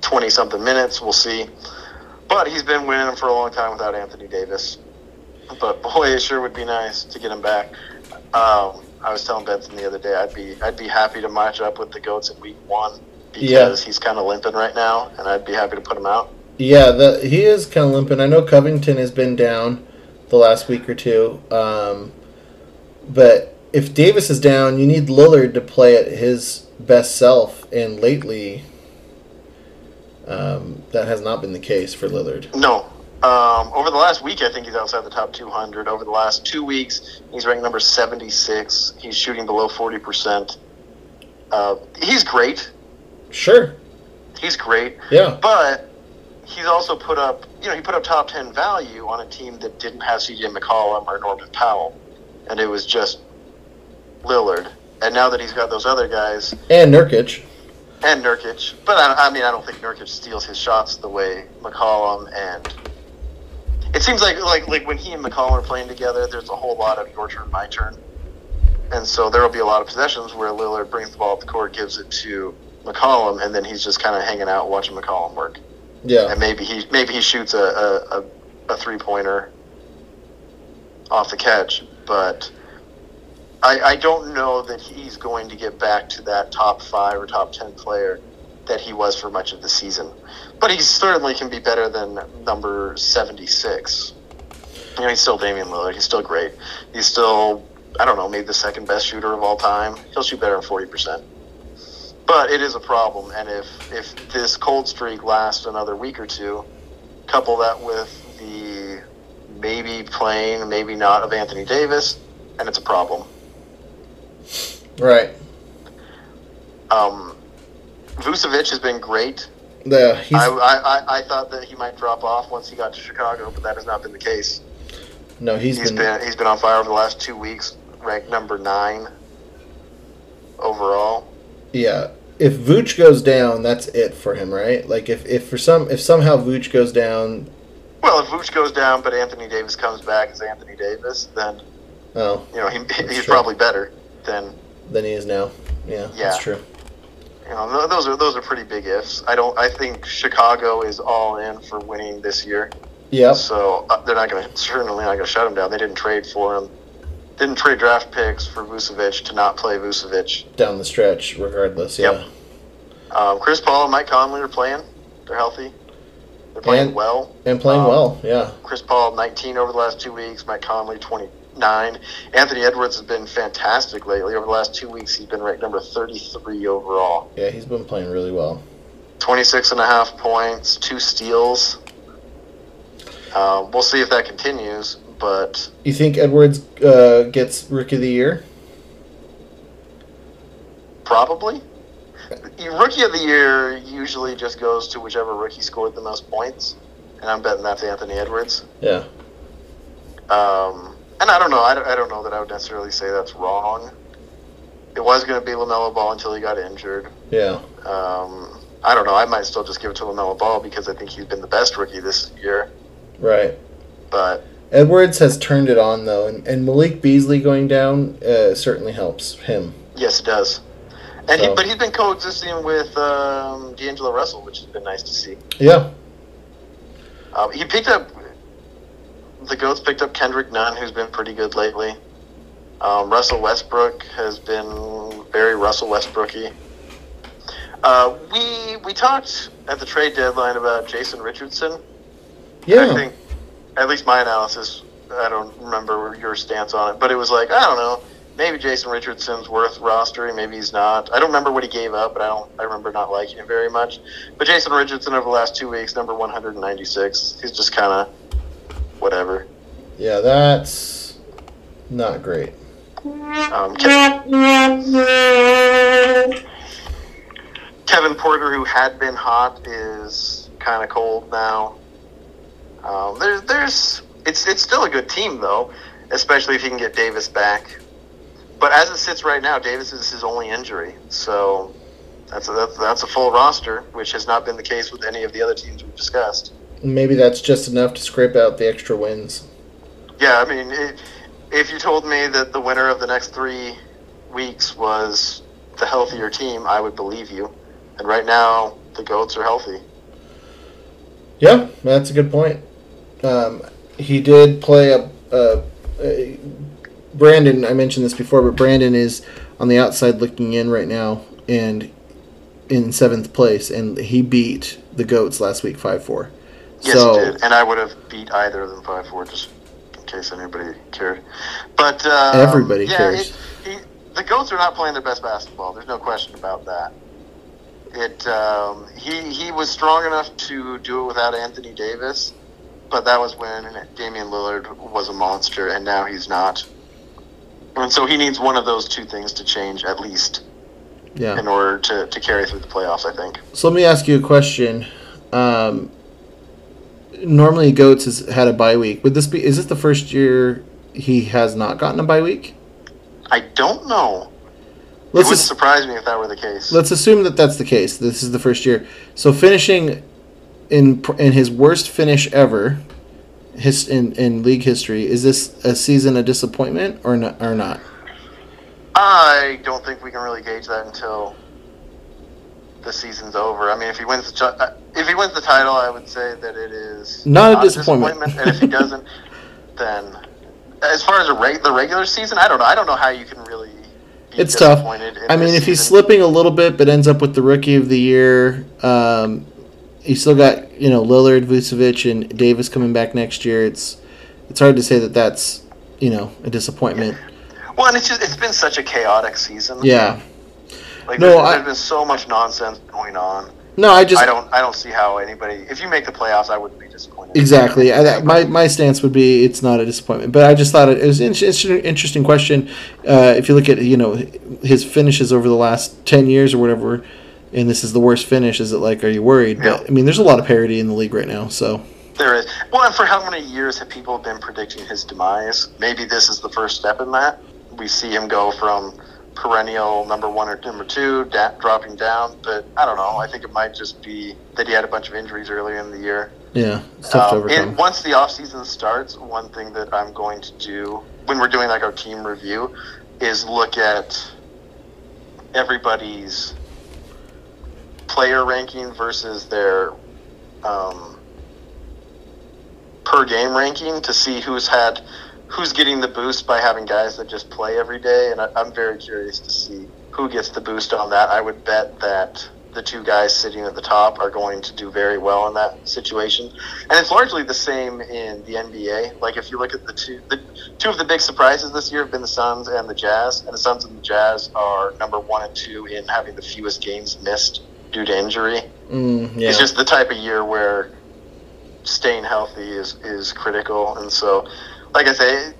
twenty something minutes? We'll see. But he's been winning them for a long time without Anthony Davis. But boy, it sure would be nice to get him back. Um, I was telling Benson the other day, I'd be I'd be happy to match up with the goats in week one because Yeah. he's kind of limping right now, and I'd be happy to put him out. Yeah, the, he is kind of limping. I know Covington has been down the last week or two. Um, but if Davis is down, you need Lillard to play at his best self. And lately, um, that has not been the case for Lillard. No. Um, over the last week, I think he's outside the top 200. Over the last two weeks, he's ranked number 76. He's shooting below 40%. Uh, he's great. Sure. He's great. Yeah. But he's also put up, you know, he put up top 10 value on a team that didn't have CJ McCollum or Norman Powell. And it was just Lillard. And now that he's got those other guys, And Nurkic. and Nurkic. But I, I mean, I don't think Nurkic steals his shots the way McCollum and. It seems like like like when he and McCollum are playing together, there's a whole lot of your turn, my turn, and so there will be a lot of possessions where Lillard brings the ball up the court, gives it to McCollum, and then he's just kind of hanging out watching McCollum work. Yeah. And maybe he maybe he shoots a a, a, three pointer off the catch, but I, I don't know that he's going to get back to that top five or top ten player that he was for much of the season. But he certainly can be better than number seventy six. You know, he's still Damian Lillard. He's still great. He's still I don't know, maybe the second best shooter of all time. He'll shoot better than forty percent. But it is a problem, and if if this cold streak lasts another week or two, couple that with the maybe playing, maybe not of Anthony Davis, and it's a problem. Right. Um, Vucevic has been great. I, I, I, I thought that he might drop off once he got to Chicago, but that has not been the case. no, he's he's been. been he's been on fire over the last two weeks, ranked number nine overall. Yeah. If Vooch goes down, that's it for him, right? Like if, if for some if somehow Vooch goes down, Well, if Vooch goes down, but Anthony Davis comes back as Anthony Davis, then oh, you know he, he's true. probably better than than he is now. Yeah, Yeah. that's true. you know those are those are pretty big ifs. I don't. I think Chicago is all in for winning this year. Yeah. So uh, they're not going to certainly not going to shut him down. They didn't trade for him. Didn't trade draft picks for Vucevic to not play Vucevic. Down the stretch, regardless. Yeah. Yep. Um, Chris Paul and Mike Conley are playing. They're healthy. They're playing And- well. And playing Um, well. Yeah. Chris Paul 19 over the last two weeks. Mike Conley 29. Anthony Edwards has been fantastic lately. Over the last two weeks, he's been ranked number 33 overall. Yeah, he's been playing really well. 26 and a half points, two steals. Um, we'll see if that continues, but You think Edwards uh, gets Rookie of the Year? probably. Rookie of the year usually just goes to whichever rookie scored the most points, and I'm betting that's Anthony Edwards. Yeah. Um, and I don't know. I don't, I don't know that I would necessarily say that's wrong. It was going to be Lamelo Ball until he got injured. Yeah. Um, I don't know. I might still just give it to Lamelo Ball because I think he's been the best rookie this year. Right. But Edwards has turned it on though, and, and Malik Beasley going down uh, certainly helps him. yes, it does. And he, but he's been coexisting with um, D'Angelo Russell, which has been nice to see. Yeah. Um, he picked up the goats picked up Kendrick Nunn, who's been pretty good lately. Um, Russell Westbrook has been very Russell Westbrooky. Uh, we we talked at the trade deadline about Jason Richardson. Yeah. I think, at least my analysis, I don't remember your stance on it, but it was like I don't know. Maybe Jason Richardson's worth rostering, maybe he's not. I don't remember what he gave up, but I don't. I remember not liking it very much. But Jason Richardson over the last two weeks, number 196. He's just kind of whatever. Yeah, that's not great. Um, Ke- Kevin Porter, who had been hot, is kind of cold now. Um, there's, there's, it's, it's still a good team though, especially if he can get Davis back. But as it sits right now, Davis is his only injury, so that's a, that's, that's a full roster, which has not been the case with any of the other teams we've discussed. Maybe that's just enough to scrape out the extra wins. Yeah, I mean, it, if you told me that the winner of the next three weeks was the healthier team, I would believe you. And right now, the goats are healthy. Yeah, that's a good point. Um, he did play a, a, a Brandon. I mentioned this before, but Brandon is on the outside looking in right now, and in seventh place, and he beat the goats last week five four. Yes, so he did, and I would have beat either of them five four, just in case anybody cared. But uh, Everybody yeah, cares. It, the goats are not playing their best basketball. There's no question about that. It um, he he was strong enough to do it without Anthony Davis, but that was when Damian Lillard was a monster, and now he's not. And so he needs one of those two things to change at least yeah. in order to, to carry through the playoffs. I think. So let me ask you a question. Um, normally, goats has had a bye week. Would this be? Is this the first year he has not gotten a bye week? I don't know. Let's it wouldn't just- surprise me if that were the case. Let's assume that that's the case. This is the first year. So finishing in in his worst finish ever, his in, in league history, is this a season a disappointment or not? Or not? I don't think we can really gauge that until the season's over. I mean, if he wins the uh, if he wins the title, I would say that it is Not a disappointment. and if he doesn't, [laughs] then as far as reg- the regular season, I don't know. I don't know how you can really. It's tough. I mean, if he's slipping a little bit, but ends up with the rookie of the year, um, you still got you know Lillard, Vucevic, and Davis coming back next year. It's it's hard to say that that's you know a disappointment. Well, and it's just it's been such a chaotic season. Yeah. Like No, there's, I- there's been so much nonsense going on. No, I just I don't I don't see how anybody. If you make the playoffs, I wouldn't be disappointed. Exactly. I, my my stance would be it's not a disappointment, but I just thought it, it was an interesting, interesting question. Uh, if you look at you know his finishes over the last ten years or whatever, and this is the worst finish, is it like are you worried? But I mean, there's a lot of parity in the league right now, so There is. Well, and for how many years have people been predicting his demise? Maybe this is the first step in that. We see him go from perennial number one or number two, da- dropping down. But I don't know. I think it might just be that he had a bunch of injuries earlier in the year. yeah, it's tough to Um, and once the off season starts, one thing that I'm going to do when we're doing like our team review is look at everybody's player ranking versus their um, per game ranking to see who's had who's getting the boost by having guys that just play every day, and I, I'm very curious to see who gets the boost on that. I would bet that the two guys sitting at the top are going to do very well in that situation, and it's largely the same in the NBA. Like if you look at the two, the two of the big surprises this year have been the Suns and the Jazz, and the Suns and the Jazz are number one and two in having the fewest games missed due to injury. Mm, yeah. It's just the type of year where staying healthy is, is critical. And so, like I say,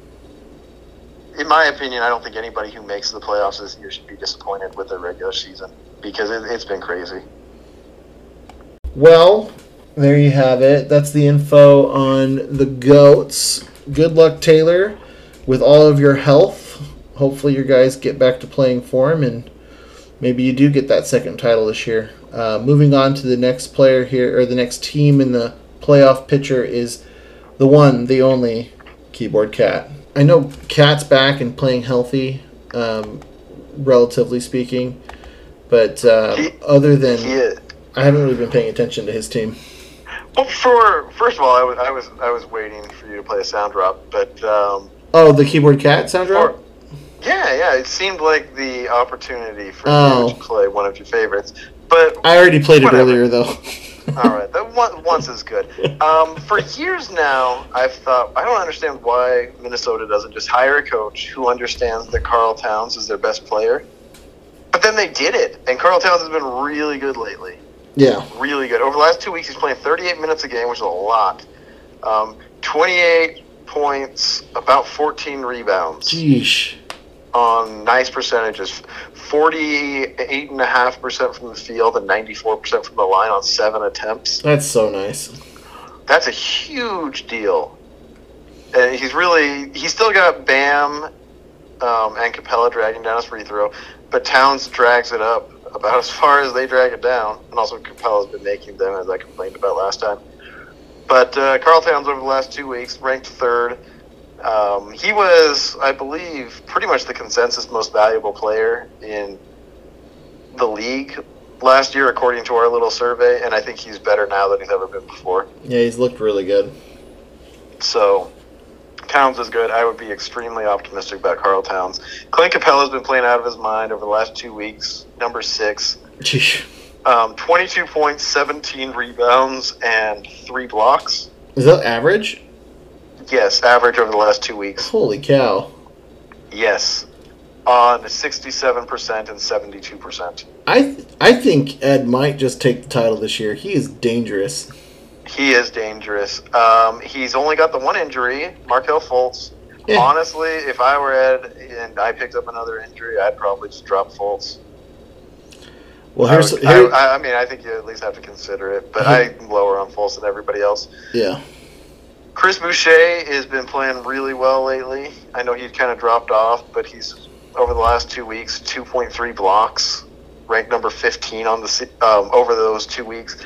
in my opinion, I don't think anybody who makes the playoffs this year should be disappointed with their regular season because it, it's been crazy. Well, there you have it. That's the info on the goats. Good luck, Taylor, with all of your health. Hopefully, your guys get back to playing form, and maybe you do get that second title this year. Uh, moving on to the next player here, or the next team in the playoff picture is the one, the only keyboard cat. I know Cat's back and playing healthy, um, relatively speaking, but uh, other than He, I haven't really been paying attention to his team. well, for first of all, I was I was I was waiting for you to play a sound drop, but um, Oh, the keyboard cat sound drop. yeah, yeah, it seemed like the opportunity for Oh. you to play one of your favorites. But I already played it earlier though. [laughs] All right, that one, once is good. [laughs] Um, for years now, I've thought I don't understand why Minnesota doesn't just hire a coach who understands that Karl Towns is their best player. But then they did it, and Karl Towns has been really good lately. yeah. Really good. Over the last two weeks, he's playing 38 minutes a game, which is a lot. Um, 28 points, about 14 rebounds. Jeesh. On nice percentages 48.5% from the field and 94% from the line on seven attempts. That's so nice. That's a huge deal. And he's really, he's still got Bam um, and Capela dragging down his free throw, but Towns drags it up about [laughs] as far as they drag it down. And also, Capela's been making them, as I complained about last time. But uh, Karl Towns over the last two weeks ranked third. Um, he was, I believe, pretty much the consensus most valuable player in the league last year, according to our little survey. And I think he's better now than he's ever been before. Yeah, he's looked really good. So Towns is good. I would be extremely optimistic about Karl Towns. Clint Capela's been playing out of his mind over the last two weeks. Number six. Um, 22 points, 17 rebounds, and three blocks. Is that average? Yes, average over the last two weeks. Holy cow. Yes. On 67% and 72%. I th- I think Ed might just take the title this year. He is dangerous. He is dangerous. Um, he's only got the one injury, Markelle Fultz. Yeah. Honestly, if I were Ed and I picked up another injury, I'd probably just drop Fultz. Well, I, here's would- here, I, I mean, I think you at least have to consider it, but I'm lower on Fultz than everybody else. yeah. Chris Boucher has been playing really well lately. I know he's kind of dropped off, but he's over the last two weeks, 2.3 blocks, ranked number 15 on the um, over those two weeks.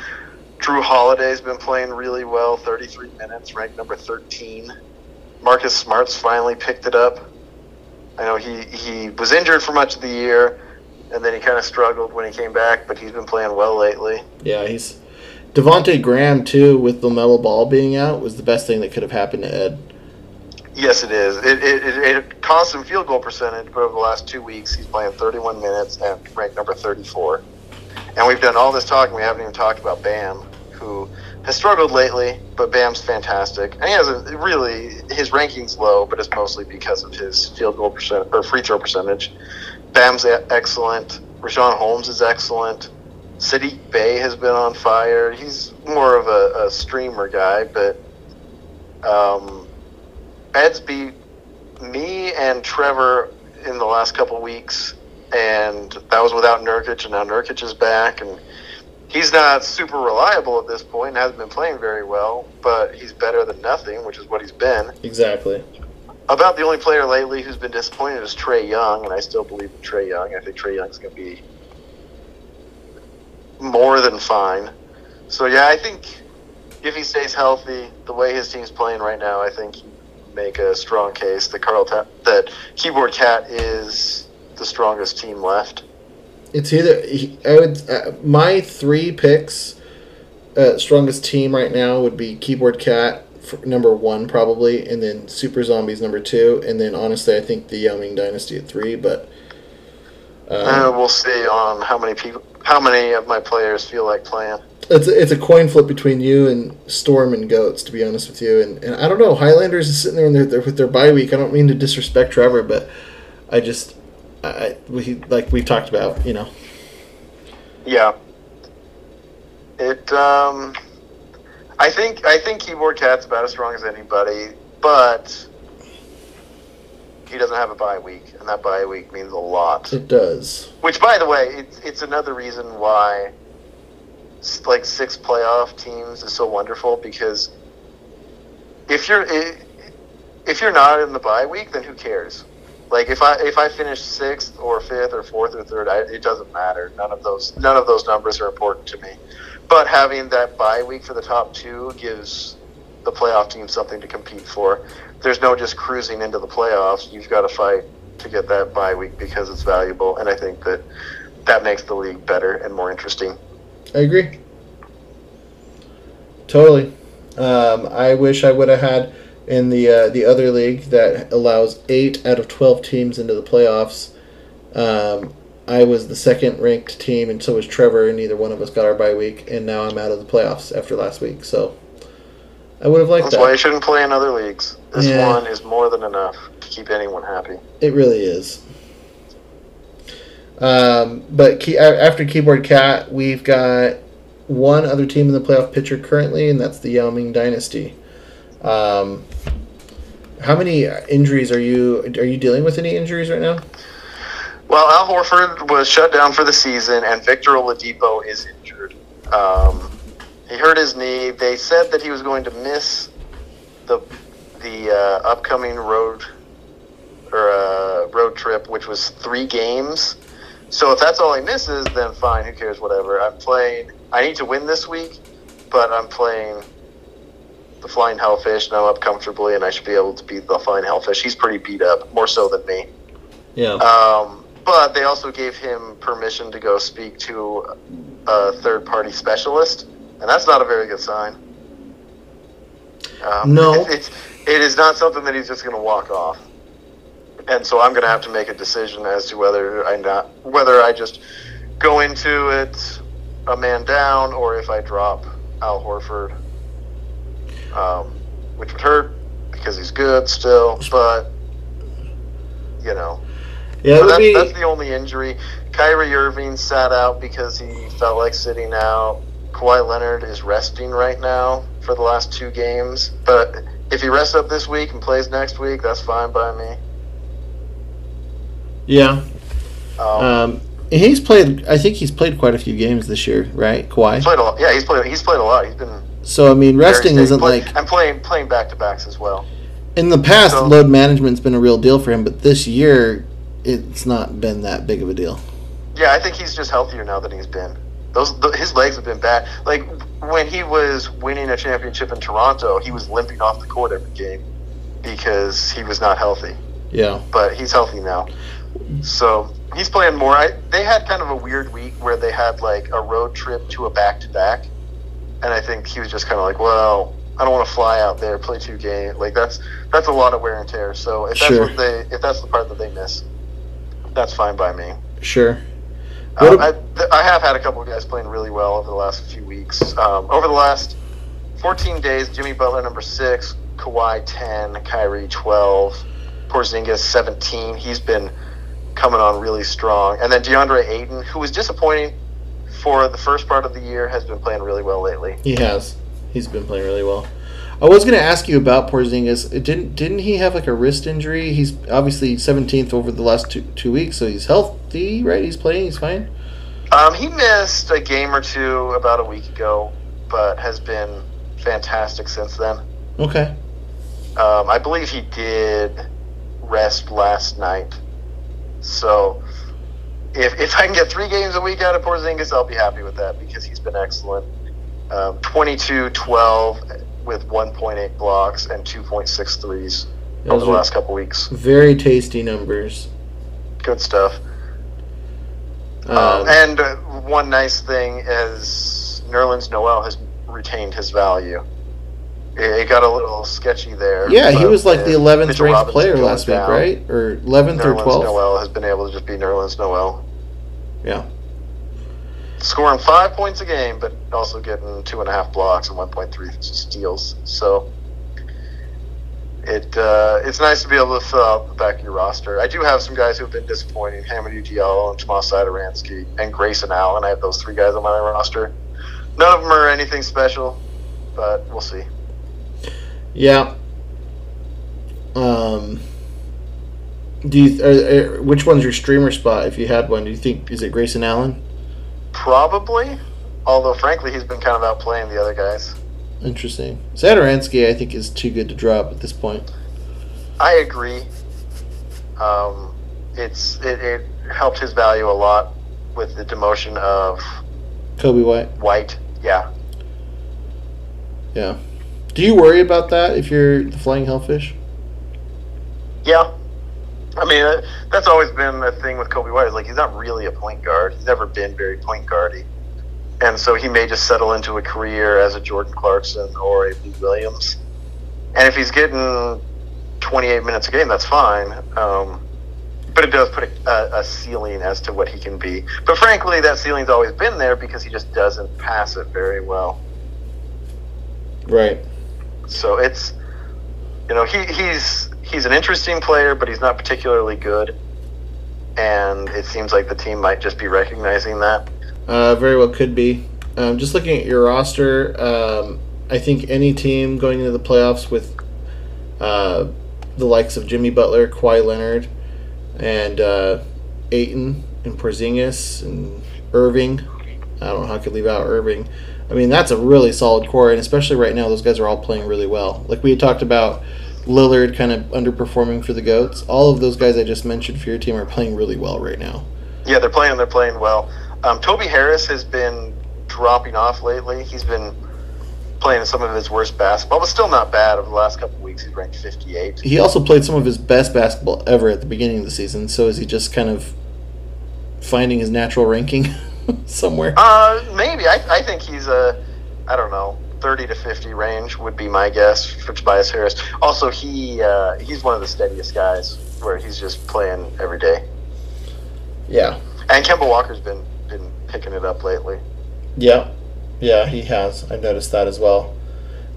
Jrue Holiday's been playing really well, 33 minutes, ranked number 13. Marcus Smart's finally picked it up. I know he, he was injured for much of the year, and then he kind of struggled when he came back, but he's been playing well lately. Yeah, he's Devonte Graham too with Lamelo Ball being out was the best thing that could have happened to Ed. Yes, it is. It, it, it, it cost him field goal percentage, but over the last two weeks, he's playing 31 minutes and ranked number 34. And we've done all this talking, we haven't even talked about Bam, who has struggled lately, but Bam's fantastic. And he has a really his ranking's low, but it's mostly because of his field goal percent or free throw percentage. Bam's excellent. Richaun Holmes is excellent. Saddiq Bey has been on fire. He's more of a, a streamer guy, but um, Ed's beat me and Trevor in the last couple weeks, and that was without Nurkic, and now Nurkic is back, and he's not super reliable at this point, and hasn't been playing very well, but he's better than nothing, which is what he's been. Exactly. About the only player lately who's been disappointed is Trae Young, and I still believe in Trae Young. I think Trae Young's going to be more than fine. So yeah, I think if he stays healthy, the way his team's playing right now, I think you make a strong case that Carl Ta- that Keyboard Cat is the strongest team left. It's either I would uh, my three picks, uh, strongest team right now would be Keyboard Cat number one probably, and then Super Zombies number two, and then honestly I think the Yao Ming Dynasty at three. But Uh, um, we'll see on how many people, how many of my players feel like playing. it's a, it's a coin flip between you and Storm and Goats to be honest with you, and, and I don't know Highlanders is sitting there in their, their, with their bye week. I don't mean to disrespect Trevor, but I just I I- we like we talked about you know Yeah. It um I think I think Keyboard Cat's about as strong as anybody, but he doesn't have a bye week, and that bye week means a lot. it does. Which, by the way, it's it's another reason why like six playoff teams is so wonderful because if you're if you're not in the bye week, then who cares? Like if I if I finish sixth or fifth or fourth or third, I, it doesn't matter. None of those none of those numbers are important to me. But having that bye week for the top two gives the playoff team something to compete for. There's no just cruising into the playoffs. You've got to fight to get that bye week because it's valuable, and I think that that makes the league better and more interesting. I agree. Totally. Um, I wish I would have had in the uh, the other league that allows eight out of twelve teams into the playoffs. Um, I was the second ranked team, and so was Trevor, and neither one of us got our bye week, and now I'm out of the playoffs after last week. So I would have liked That's why you shouldn't play in other leagues. This Yeah. one is more than enough to keep anyone happy. It really is. Um, but key, after Keyboard Cat, we've got one other team in the playoff picture currently, and that's the Yao Ming Dynasty. Um, How many injuries are you are you dealing with? Any injuries right now? Well, Al Horford was shut down for the season, and Victor Oladipo is injured. Um, he hurt his knee. They said that he was going to miss the the uh, upcoming road or uh, road trip, which was three games. So if that's all he misses, then fine. Who cares? Whatever. I'm playing. I need to win this week, but I'm playing the Flying Hellfish, and I'm up comfortably, and I should be able to beat the Flying Hellfish. He's pretty beat up, more so than me. Yeah. Um, but they also gave him permission to go speak to a third party specialist, and that's not a very good sign. Um, No. [laughs] it- it's it is not something that he's just going to walk off, and so I'm going to have to make a decision as to whether I not whether I just go into it a man down or if I drop Al Horford, um, which would hurt because he's good still, but you know. Yeah, that's, be. that's the only injury. Kyrie Irving sat out because he felt like sitting out. Kawhi Leonard is resting right now for the last two games. But if he rests up this week and plays next week, that's fine by me. yeah. Um, Um, he's played. I think he's played quite a few games this year, right? Kawhi. played a lot. Yeah, he's played. He's played a lot. He's been So I mean, resting isn't Play- like I'm playing playing back to backs as well. in the past. So- load management's been a real deal for him, but this year it's not been that big of a deal. Yeah, I think he's just healthier now than he's been. Those th- his legs have been bad. Like when he was winning a championship in Toronto, he was limping off the court every game because he was not healthy. Yeah. But he's healthy now, so he's playing more. I, they had kind of a weird week where they had like a road trip to a back to back, and I think he was just kind of like, well, I don't want to fly out there, play two games. Like that's that's a lot of wear and tear. So if that's Sure. what they if that's the part that they miss, that's fine by me. Sure. Um, I, th- I have had a couple of guys playing really well over the last few weeks. Um, over the last 14 days, Jimmy Butler number six, Kawhi 10, Kyrie 12, Porzingis 17. He's been coming on really strong, and then DeAndre Ayton, who was disappointing for the first part of the year, has been playing really well lately. He has. He's been playing really well. I was going to ask you about Porzingis. It Didn't didn't he have like a wrist injury? He's obviously 17th over the last two two weeks, so he's healthy, right? He's playing. He's fine. Um, he missed a game or two about a week ago, but has been fantastic since then. Okay. Um, I believe he did rest last night. So if, if I can get three games a week out of Porzingis, I'll be happy with that because he's been excellent. Um, 22 12 with 1.8 blocks and 2.6 threes over the last couple weeks. Very tasty numbers. Good stuff. Um, Um, and uh, one nice thing is Nerlens Noel has retained his value. It, got a little sketchy there. yeah, he was like the 11th Mitchell ranked Robinson player last week, down, right? Or 11th or Nerlens 12th. Noel has been able to just be Nerlens Noel. Yeah. Scoring five points a game, but also getting two and a half blocks and 1.3 steals. So it uh, it's nice to be able to fill out the back of your roster. I do have some guys who have been disappointing: Hamidou Diallo and Tomas Satoransky and Grayson Allen. I have those three guys on my roster. None of them are anything special, but we'll see. Yeah. Um. Do you are, are, which one's your streamer spot if you had one? Do you think is it Grayson Allen? Probably, although frankly, he's been kind of outplaying the other guys. Interesting. Satoransky, I think, is too good to drop at this point. I agree. Um, it's it, it helped his value a lot with the demotion of Coby White. White. Yeah. Yeah. Do you worry about that if you're the Flying Hellfish? Yeah. I mean, uh, that's always been the thing with Coby White. Is like he's not really a point guard. He's never been very point guardy, and so he may just settle into a career as a Jordan Clarkson or a Lou Williams. And if he's getting 28 minutes a game, that's fine. Um, but it does put a, a, a ceiling as to what he can be. But frankly, that ceiling's always been there because he just doesn't pass it very well. Right. So it's you know he he's he's an interesting player, but he's not particularly good. And it seems like the team might just be recognizing that. Uh, very well could be. Um, just looking at your roster, um, I think any team going into the playoffs with uh, the likes of Jimmy Butler, Kawhi Leonard, and uh, Ayton and Porzingis and Irving. I don't know how I could leave out Irving. I mean, that's a really solid core, and especially right now, those guys are all playing really well. Like we had talked about Lillard kind of underperforming for the Goats. All of those guys I just mentioned for your team are playing really well right now. Yeah, they're playing. They're playing well. Um, Toby Harris has been dropping off lately. He's been playing some of his worst basketball, but still not bad. Over the last couple of weeks, he's ranked 58. He also played some of his best basketball ever at the beginning of the season. So is he just kind of finding his natural ranking [laughs] somewhere? Uh, maybe. I, I think he's a, I don't know, 30 to 50 range would be my guess for Tobias Harris. Also, he uh, he's one of the steadiest guys where he's just playing every day. Yeah. And Kemba Walker's been picking it up lately. Yeah, yeah, he has. I noticed that as well.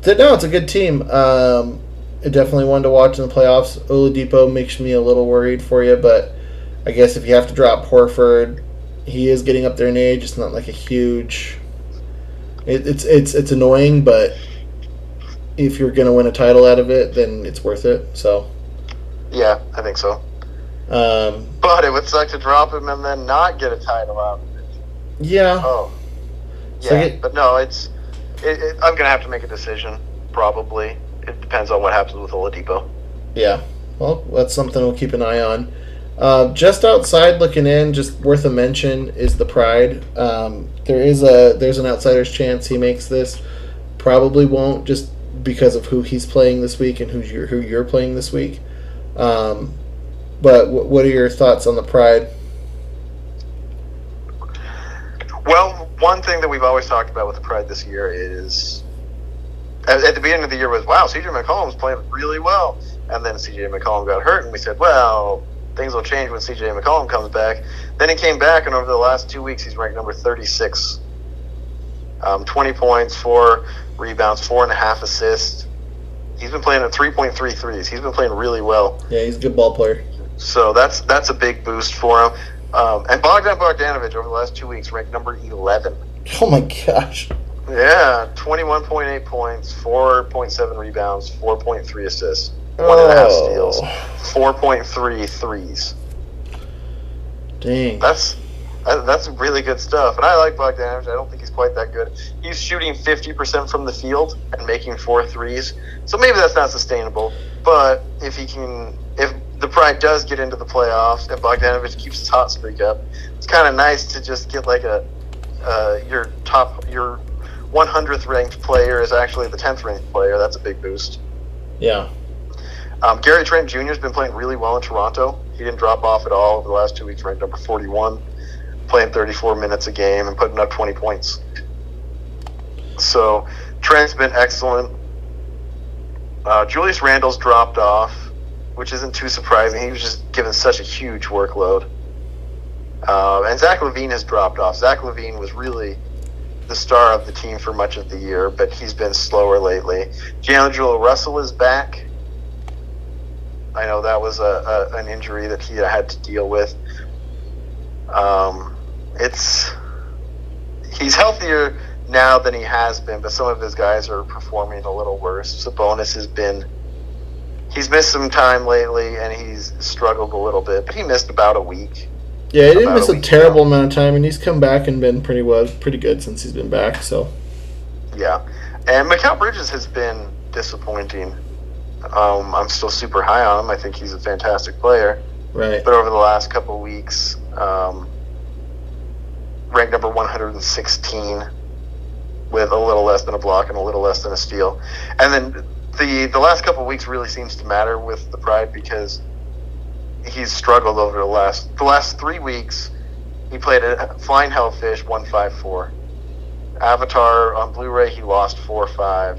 No, it's a good team. Um, definitely one to watch in the playoffs. Oladipo makes me a little worried for you, but I guess if you have to drop Horford, he is getting up there in age. It's not like a huge. It, it's it's it's annoying, but if you're gonna win a title out of it, then it's worth it. So, Yeah, I think so. um, But it would suck to drop him and then not get a title out. Yeah, Oh, So yeah. it- but no, it's. It, it, I'm gonna have to make a decision. Probably. It depends on what happens with Oladipo. Yeah, well, that's something we'll keep an eye on. Uh, just outside looking in, just worth a mention is the Pride. Um, there is a there's an outsider's chance he makes this. Probably won't just because of who he's playing this week and who's your, who you're playing this week. Um, but w- what are your thoughts on the Pride? Well, one thing that we've always talked about with the Pride this year is at, at the beginning of the year was wow, CJ McCollum's playing really well, and then CJ McCollum got hurt, and we said, well, things will change when CJ McCollum comes back. Then he came back, and over the last two weeks, he's ranked number 36. Um, 20 points, four rebounds, four and a half assists. He's been playing at 3.3 threes. He's been playing really well. Yeah, he's a good ball player. So that's that's a big boost for him. Um, and Bogdan Bogdanovich over the last two weeks ranked number 11. Oh my gosh. Yeah, 21.8 points, 4.7 rebounds, 4.3 assists, one and a half Oh. steals, 4.3 threes. Dang. That's that's really good stuff. And I like Bogdanovich. I don't think he's quite that good. He's shooting 50% from the field and making four threes. So maybe that's not sustainable. But if he can, if the Pride does get into the playoffs and Bogdanovich keeps his hot streak up, it's kind of nice to just get like a uh, your top your 100th ranked player is actually the 10th ranked player. That's a big boost. Yeah. Um, Gary Trent Jr. has been playing really well in Toronto. He didn't drop off at all over the last two weeks, ranked number 41, playing 34 minutes a game and putting up 20 points. So Trent's been excellent. Uh, Julius Randle's dropped off, which isn't too surprising. He was just given such a huge workload. Uh, and Zach LaVine has dropped off. Zach LaVine was really the star of the team for much of the year, but he's been slower lately. D'Angelo Russell is back. I know that was a, a an injury that he had to deal with. Um, it's he's healthier now than he has been, but some of his guys are performing a little worse. Sabonis has been he's missed some time lately, and he's struggled a little bit, but he missed about a week. Yeah, he didn't miss a a terrible amount of time, and he's come back and been pretty well, pretty good since he's been back. So Yeah, and Mikal Bridges has been disappointing. Um, I'm still super high on him. I think he's a fantastic player. right. But over the last couple of weeks, um, ranked number 116 with a little less than a block and a little less than a steal. And then the the last couple weeks really seems to matter with the Pride because he's struggled over the last the last three weeks. He played a Flying Hellfish 154. Avatar on Blu-ray he lost 4-5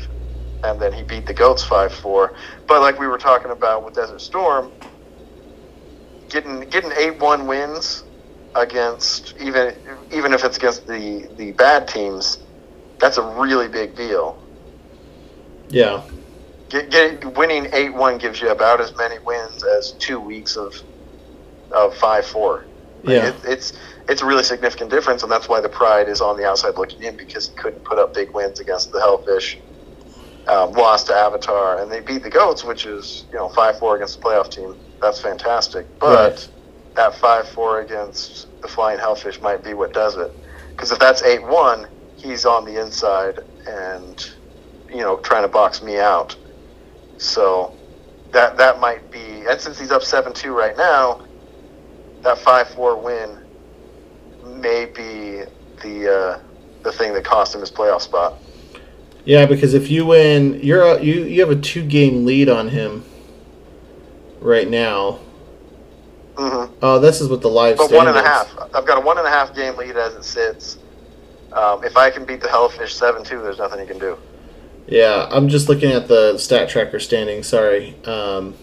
and then he beat the Goats 5-4. But like we were talking about with Desert Storm, getting getting eight one wins against even even if it's against the the bad teams, that's a really big deal. Yeah. Get, get, winning eight one gives you about as many wins as two weeks of of five four. Yeah. It, it's it's a really significant difference, and that's why the Pride is on the outside looking in because he couldn't put up big wins against the Hellfish um, lost to Avatar, and they beat the Goats, which is you know five four against the playoff team. That's fantastic, but Right. that five four against the Flying Hellfish might be what does it. Because if that's eight one, he's on the inside and you know trying to box me out. So that that might be, and since he's up seven two right now, that five four win may be the uh, the thing that cost him his playoff spot. Yeah, because if you win, you're a, you you have a two game lead on him right now. hmm Oh, this is what the live. But one and a half. I've got a one and a half game lead as it sits. Um, if I can beat the Hellfish seven two, there's nothing you can do. Yeah, I'm just looking at the stat tracker standing. Sorry. Um,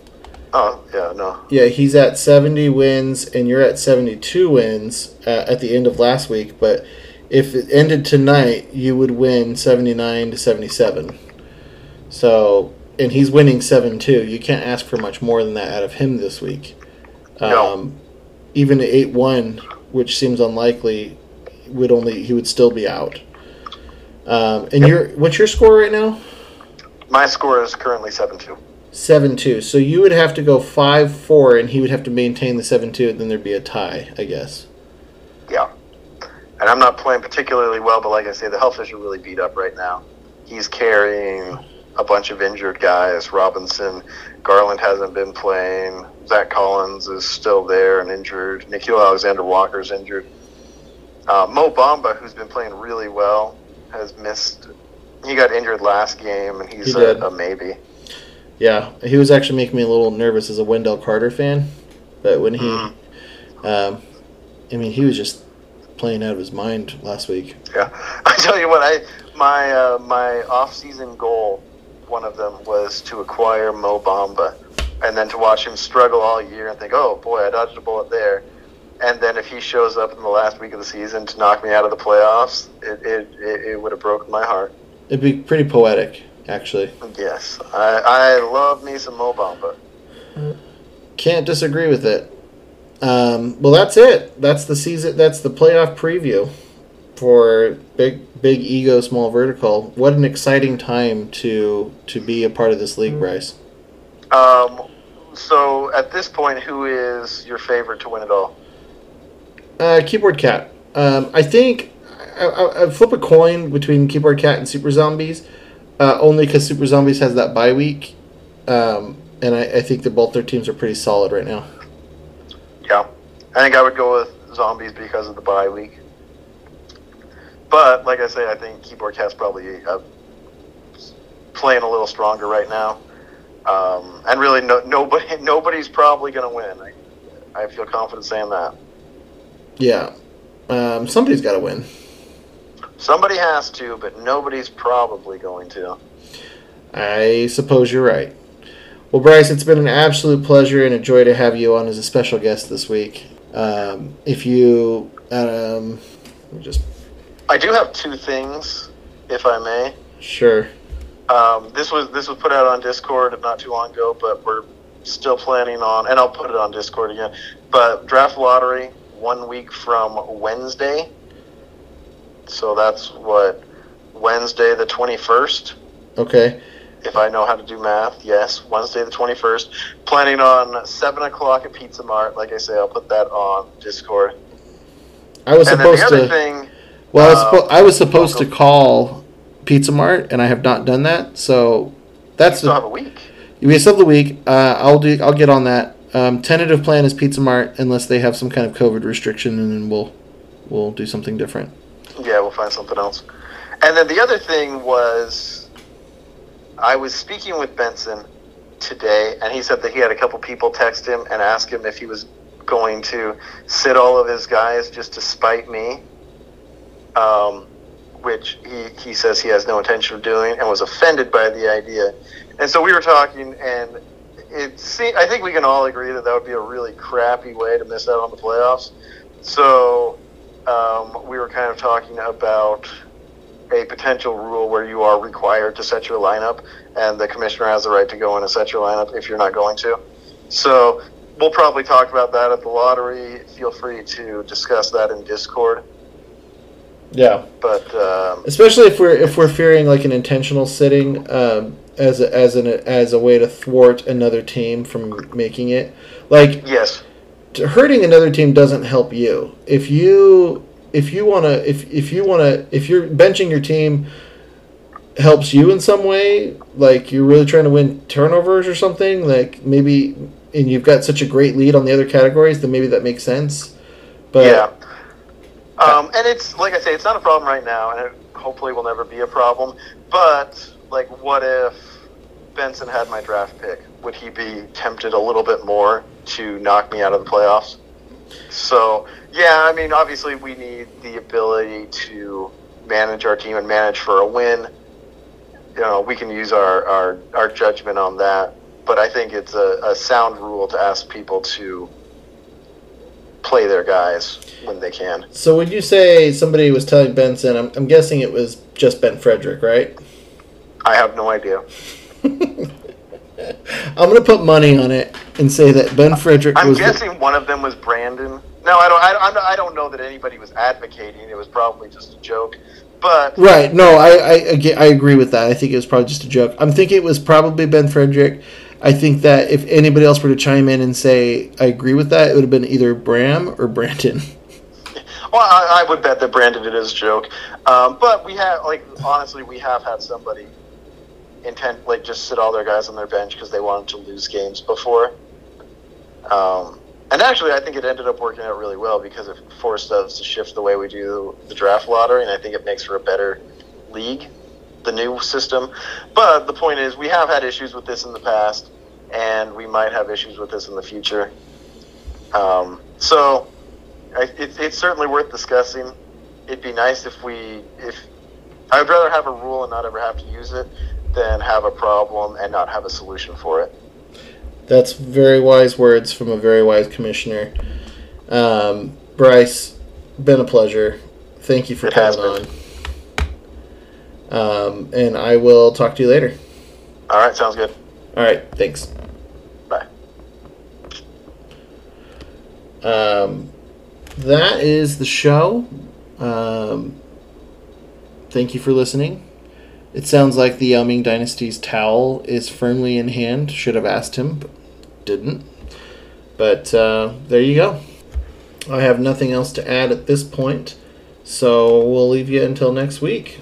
Oh yeah, no. yeah, he's at 70 wins, and you're at 72 wins uh, at the end of last week. But if it ended tonight, you would win 79 to 77. So, and he's winning 7 2. You can't ask for much more than that out of him this week. Um, No. Even 8 1, which seems unlikely, would only he would still be out. Um, and your what's your score right now? My score is currently seven two. Seven two. So you would have to go five four, and he would have to maintain the seven two, and then there'd be a tie, I guess. Yeah. And I'm not playing particularly well, but like I say, the Hellfish are really beat up right now. He's carrying a bunch of injured guys. Robinson, Garland hasn't been playing. Zach Collins is still there and injured. Nickeil Alexander Walker's injured. Uh, Mo Bamba, who's been playing really well, has missed. He got injured last game, and he's He a, a maybe. Yeah, he was actually making me a little nervous as a Wendell Carter fan, but when he, um, I mean, he was just playing out of his mind last week. Yeah, [laughs] I tell you what, I my uh, my off-season goal, one of them was to acquire Mo Bamba, and then to watch him struggle all year and think, oh boy, I dodged a bullet there. And then if he shows up in the last week of the season to knock me out of the playoffs, it it, it, it would have broken my heart. It'd be pretty poetic, actually. Yes, I, I love me some Mo Bamba. Can't disagree with it. Um, well, that's it. That's the season. That's the playoff preview for big, big ego, small vertical. What an exciting time to to be a part of this league, Bryce. Um, so at this point, who is your favorite to win it all? Uh, Keyboard Cat. Um, I think I, I, I flip a coin between Keyboard Cat and Super Zombies, uh, only because Super Zombies has that bye week, um, and I, I think that both their teams are pretty solid right now. Yeah, I think I would go with zombies because of the bye week. But like I say, I think Keyboard Cat's probably uh, playing a little stronger right now, um, and really, no, nobody [laughs] nobody's probably going to win. I, I feel confident saying that. Yeah, um, somebody's got to win. Somebody has to, but nobody's probably going to. I suppose you're right. Well, Bryce, it's been an absolute pleasure and a joy to have you on as a special guest this week. Um, if you, um, let me just I do have two things, if I may. sure. Um, this was this was put out on Discord not too long ago, but we're still planning on, and I'll put it on Discord again. But draft lottery one week from Wednesday, so that's what Wednesday the twenty first. Okay. If I know how to do math, yes, Wednesday the twenty first. Planning on seven o'clock at Pizza Mart. Like I say, I'll put that on Discord. I was and the supposed other to. thing, Well, I was, Uh, suppo- I was supposed to call Pizza Mart, and I have not done that. So that's still have the a week. we still have the week. Uh, I'll do. I'll get on that. Um, tentative plan is Pizza Mart, unless they have some kind of COVID restriction, and then we'll we'll do something different. Yeah, we'll find something else. And then the other thing was, I was speaking with Benson today, and he said that he had a couple people text him and ask him if he was going to sit all of his guys just to spite me, um, which he, he says he has no intention of doing, and was offended by the idea. And so we were talking, and it se- I think we can all agree that that would be a really crappy way to miss out on the playoffs. So um, we were kind of talking about a potential rule where you are required to set your lineup, and the commissioner has the right to go in and set your lineup if you're not going to. So we'll probably talk about that at the lottery. Feel free to discuss that in Discord. Yeah. But um, Especially if we're if we're fearing like an intentional sitting um, as a, as an as a way to thwart another team from making it. Like yes, hurting another team doesn't help you. If you if you want to if if you want to if you're benching your team helps you in some way, like you're really trying to win turnovers or something, like maybe and you've got such a great lead on the other categories, then maybe that makes sense. But yeah. Um, and it's like I say, it's not a problem right now, and it hopefully will never be a problem. But like, what if Benson had my draft pick? Would he be tempted a little bit more to knock me out of the playoffs? So yeah, I mean, obviously we need the ability to manage our team and manage for a win. You know, we can use our, our, our judgment on that, but I think it's a, a sound rule to ask people to play their guys when they can. So would you say somebody was telling Benson? I'm, I'm guessing it was just Ben Frederick, right? I have no idea. I'm gonna put money on it and say that Ben Frederick I'm was. the- guessing one of them was Brandon. No, I don't. I, I'm not- I don't know that anybody was advocating. It was probably just a joke. But Right. No, I, I I I agree with that. I think it was probably just a joke. I'm thinking it was probably Ben Frederick. I think that if anybody else were to chime in and say I agree with that, it would have been either Bram or Brandon. [laughs] well, I, I would bet that Brandon did his joke. Um, but we have, like, honestly, we have had somebody intent like just sit all their guys on their bench because they wanted to lose games before. Um, and actually, I think it ended up working out really well because it forced us to shift the way we do the draft lottery, and I think it makes for a better league, the new system. But the point is, we have had issues with this in the past, and we might have issues with this in the future. Um, so, I, it, it's certainly worth discussing. It'd be nice if we, if I would rather have a rule and not ever have to use it than have a problem and not have a solution for it. That's very wise words from a very wise commissioner. Um, Bryce, been a pleasure. Thank you for It coming on. Um, and I will talk to you later. All right, sounds good. All right, thanks. Bye. Um, that is the show. Um, thank you for listening. It sounds like the Yao Ming Dynasty's towel is firmly in hand. Should have asked him, but didn't. But uh, there you go. I have nothing else to add at this point, so we'll leave you until next week.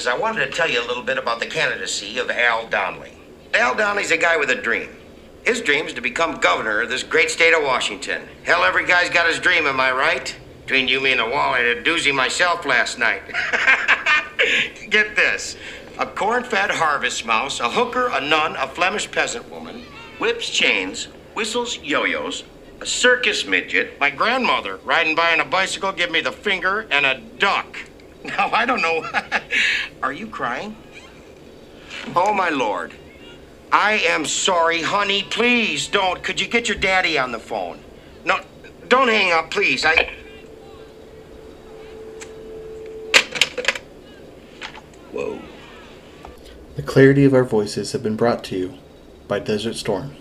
Is I wanted to tell you a little bit about the candidacy of Al Donnelly. Al Donnelly's a guy with a dream. His dream is to become governor of this great state of Washington. Hell, every guy's got his dream, am I right? Between you, me, and the wall, I had a doozy myself last night. [laughs] Get this. A corn-fed harvest mouse, a hooker, a nun, a Flemish peasant woman, whips chains, whistles yo-yos, a circus midget, my grandmother riding by on a bicycle give me the finger, and a duck. Now, I don't know. [laughs] Are you crying? Oh, my lord. I am sorry, honey. Please don't. Could you get your daddy on the phone? No, don't hang up, please. I. Whoa. The clarity of our voices have been brought to you by Desert Storm.